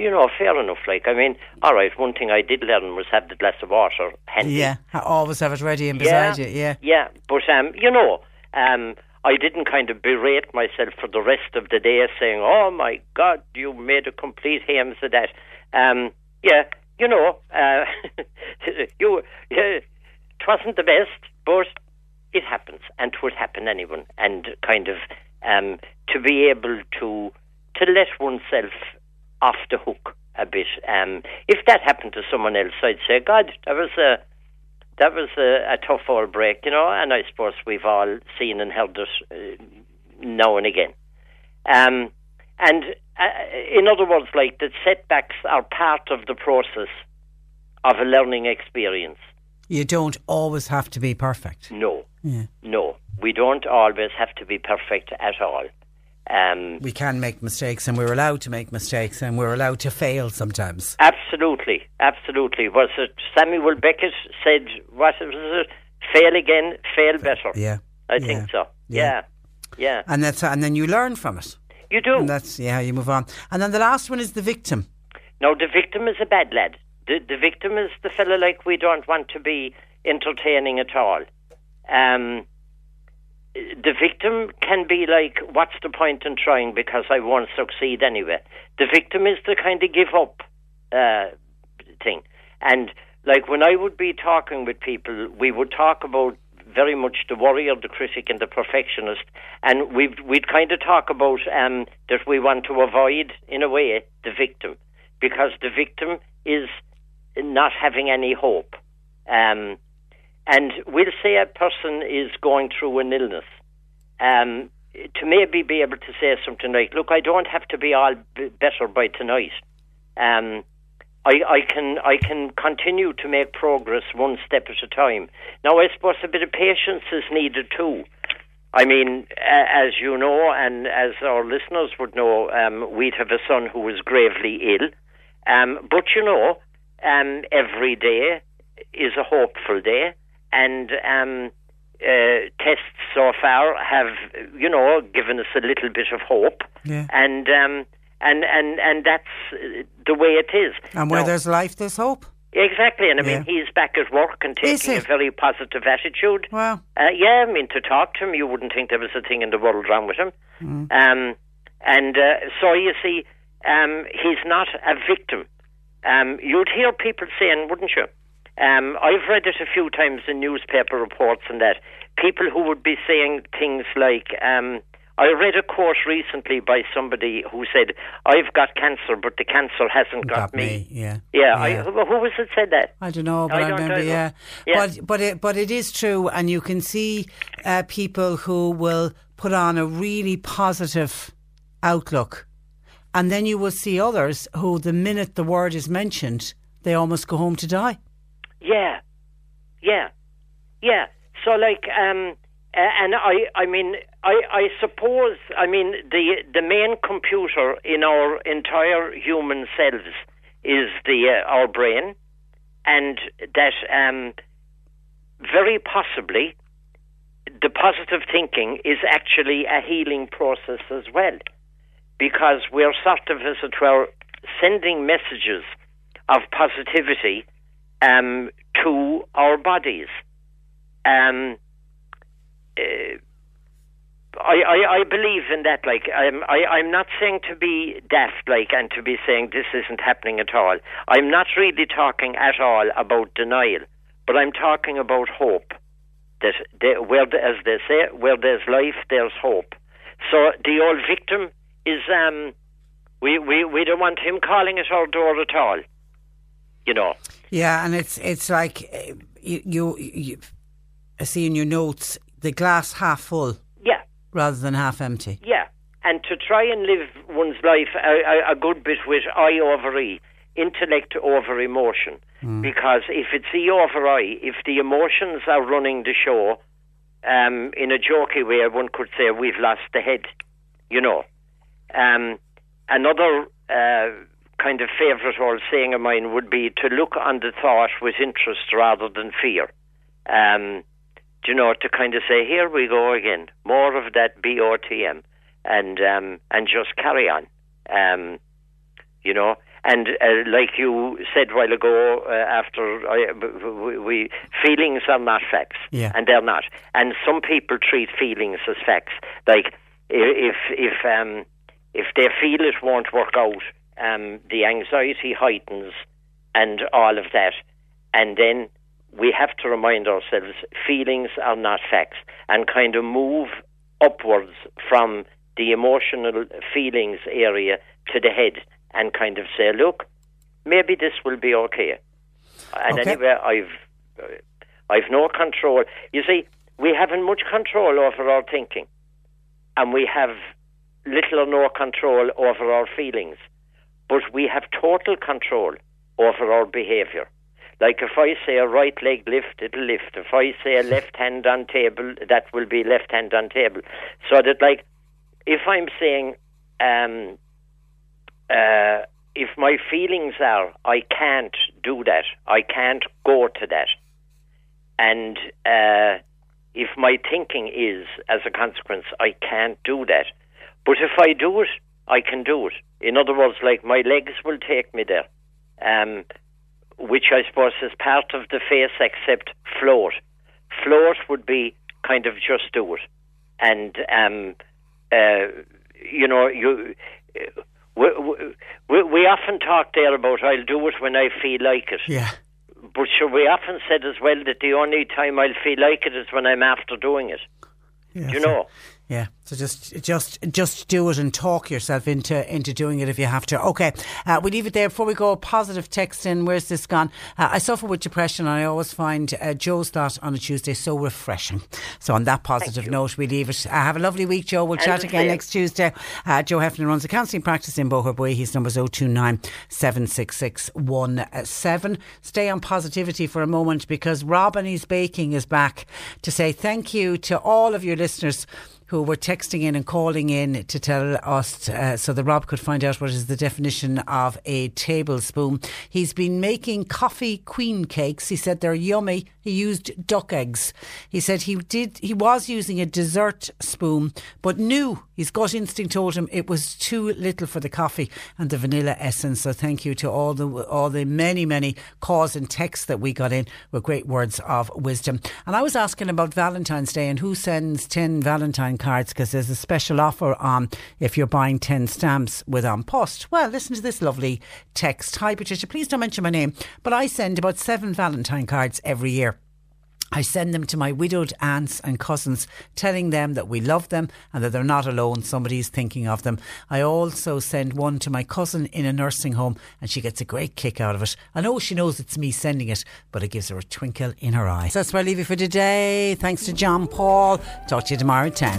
you know, fair enough. Like, I mean, all right, one thing I did learn was have the glass of water handy. Yeah. I always have it ready and beside you. Yeah. Yeah, but um, you know, um, I didn't kind of berate myself for the rest of the day saying, oh my God, you made a complete hames of that. Um, yeah, you know, uh, you, yeah, it wasn't the best, but it happens, and it would happen anyone. And kind of um, to be able to to let oneself off the hook a bit. Um, if that happened to someone else, I'd say, God, that was a that was a, a tough old break, you know. And I suppose we've all seen and heard it uh, now and again. Um, and uh, in other words, like that, setbacks are part of the process of a learning experience. You don't always have to be perfect. No, Yeah. no, we don't always have to be perfect at all. Um, We can make mistakes and we're allowed to make mistakes and we're allowed to fail sometimes. Absolutely, absolutely. Was it Samuel Beckett said, what was it? Fail again, fail better. Yeah. I Yeah. think so. Yeah. Yeah. Yeah. And that's and then you learn from it. You do. And that's yeah, you move on. And then the last one is the victim. No, the victim is a bad lad. The, the victim is the fella like we don't want to be entertaining at all. Um, the victim can be like, what's the point in trying because I won't succeed anyway. The victim is the kind of give up uh, thing. And like when I would be talking with people, we would talk about very much the warrior, the critic, and the perfectionist, and we'd we'd kind of talk about um, that we want to avoid, in a way, the victim, because the victim is not having any hope. Um, and we'll say a person is going through an illness, um, to maybe be able to say something like, "Look, I don't have to be all b- better by tonight. Um, I, I can I can continue to make progress one step at a time." Now, I suppose a bit of patience is needed too. I mean, a- as you know, and as our listeners would know, um, we'd have a son who was gravely ill. Um, but you know, um, every day is a hopeful day, and um, uh, tests so far have, you know, given us a little bit of hope, Yeah. and um, and and and that's uh, the way it is. And where Now- there's life there's hope. Exactly, and I mean Yeah. he's back at work and taking a very positive attitude. Wow. Uh, yeah, I mean to talk to him, you wouldn't think there was a thing in the world wrong with him. Mm. Um, and uh, so you see, um, he's not a victim. Um, you'd hear people saying, wouldn't you? Um, I've read it a few times in newspaper reports and that people who would be saying things like, um, I read a quote recently by somebody who said, "I've got cancer, but the cancer hasn't got, Got me, yeah. Yeah, I, Yeah. who, who was it said that? I don't know, but I I, remember, yeah. Yeah. But but it but it is true, and you can see uh, people who will put on a really positive outlook, and then you will see others who, the minute the word is mentioned, they almost go home to die. Yeah, yeah, yeah. So like, um, and I, I mean, I, I suppose, I mean, the the main computer in our entire human selves is the uh, our brain, and that um, very possibly the positive thinking is actually a healing process as well, because we're sort of, as it were, sending messages of positivity um, to our bodies. Um, uh, I, I, I believe in that. Like, um, I, I'm not saying to be daft, like, and to be saying this isn't happening at all. I'm not really talking at all about denial, but I'm talking about hope. That they, where, as they say, where there's life, there's hope. So the old victim is, um, we, we, we don't want him calling at our door at all. You know. Yeah, and it's it's like uh, you, you, you I see in your notes the glass half full Yeah. rather than half empty. Yeah, and to try and live one's life a, a, a good bit with I over E, intellect over emotion. Because if it's E over I, if the emotions are running the show, um, in a jokey way, one could say we've lost the head. You know, um, another uh, kind of favourite old saying of mine would be to look on the thought with interest rather than fear. Um, do you know, to kind of say, here we go again, more of that BOTM, and um, and just carry on. Um, you know, and uh, like you said a while ago, uh, after I, we, we feelings are not facts, Yeah. and they're not. And some people treat feelings as facts. Like if if um, if they feel it won't work out, um, the anxiety heightens, and all of that, and then we have to remind ourselves feelings are not facts, and kind of move upwards from the emotional feelings area to the head, and kind of say, look, maybe this will be okay. And Okay. anyway, I've I've no control. You see, we haven't much control over our thinking, and we have little or no control over our feelings, but we have total control over our behaviour. Like if I say a right leg lift, it'll lift. If I say a left hand on table, that will be left hand on table. So that like, if I'm saying, um, uh, if my feelings are I can't do that, I can't go to that, and uh, if my thinking is as a consequence I can't do that, but if I do it, I can do it. In other words, like my legs will take me there, um, which I suppose is part of the face except float. Float would be kind of just do it, and um, uh, you know you. We, we, we often talk there about I'll do it when I feel like it. Yeah. But sure, we often said as well that the only time I'll feel like it is when I'm after doing it. Yeah, you know? Yeah, so just just just do it and talk yourself into into doing it if you have to. Okay, uh, we leave it there before we go. Positive text in. Where's this gone? Uh, I suffer with depression. and I always find uh, Joe's thought on a Tuesday so refreshing. So on that positive note, we leave it. Uh, have a lovely week, Joe. We'll And chat again next Tuesday. Uh, Joe Heffernan runs a counselling practice in Boherbue. His number's 029 766 17. Stay on positivity for a moment because Rob and his baking is back to say thank you to all of your listeners who were texting in and calling in to tell us uh, so that Rob could find out what is the definition of a tablespoon. He's been making coffee queen cakes. He said they're yummy. He used duck eggs. He said he did he was using a dessert spoon, but knew his gut instinct told him it was too little for the coffee and the vanilla essence. So thank you to all the all the many many calls and texts that we got in with great words of wisdom. And I was asking about Valentine's Day and who sends ten Valentine cards because there's a special offer on if you're buying ten stamps with An Post. Well, listen to this lovely text. Hi Patricia, please don't mention my name, but I send about seven Valentine cards every year. I send them to my widowed aunts and cousins, telling them that we love them and that they're not alone. Somebody's thinking of them. I also send one to my cousin in a nursing home, and she gets a great kick out of it. I know she knows it's me sending it, but it gives her a twinkle in her eye. So that's where I leave you for today. Thanks to John Paul. Talk to you tomorrow at 10.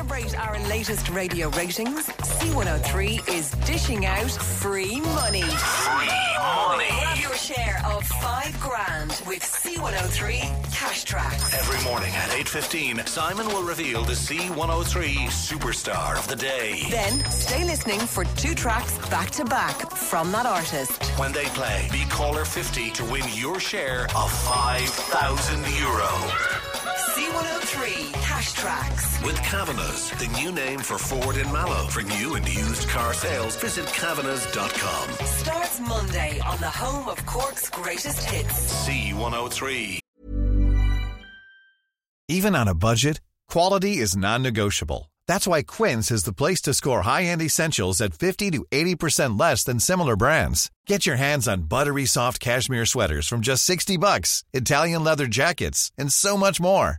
Celebrate our latest radio ratings, C103 is dishing out free money. Free money. Grab your share of five grand with C103 Cash Tracks. Every morning at 8.15, Simon will reveal the C103 superstar of the day. Then stay listening for two tracks back to back from that artist. When they play, be caller 50 to win your share of 5,000 euro. C103 Cash Tracks. With Kavanagh's, the new name for Ford in Mallow. For new and used car sales, visit Kavanagh's.com. Starts Monday on the home of Cork's greatest hits. C103. Even on a budget, quality is non-negotiable. That's why Quince is the place to score high-end essentials at 50 to 80% less than similar brands. Get your hands on buttery soft cashmere sweaters from just 60 bucks, Italian leather jackets, and so much more.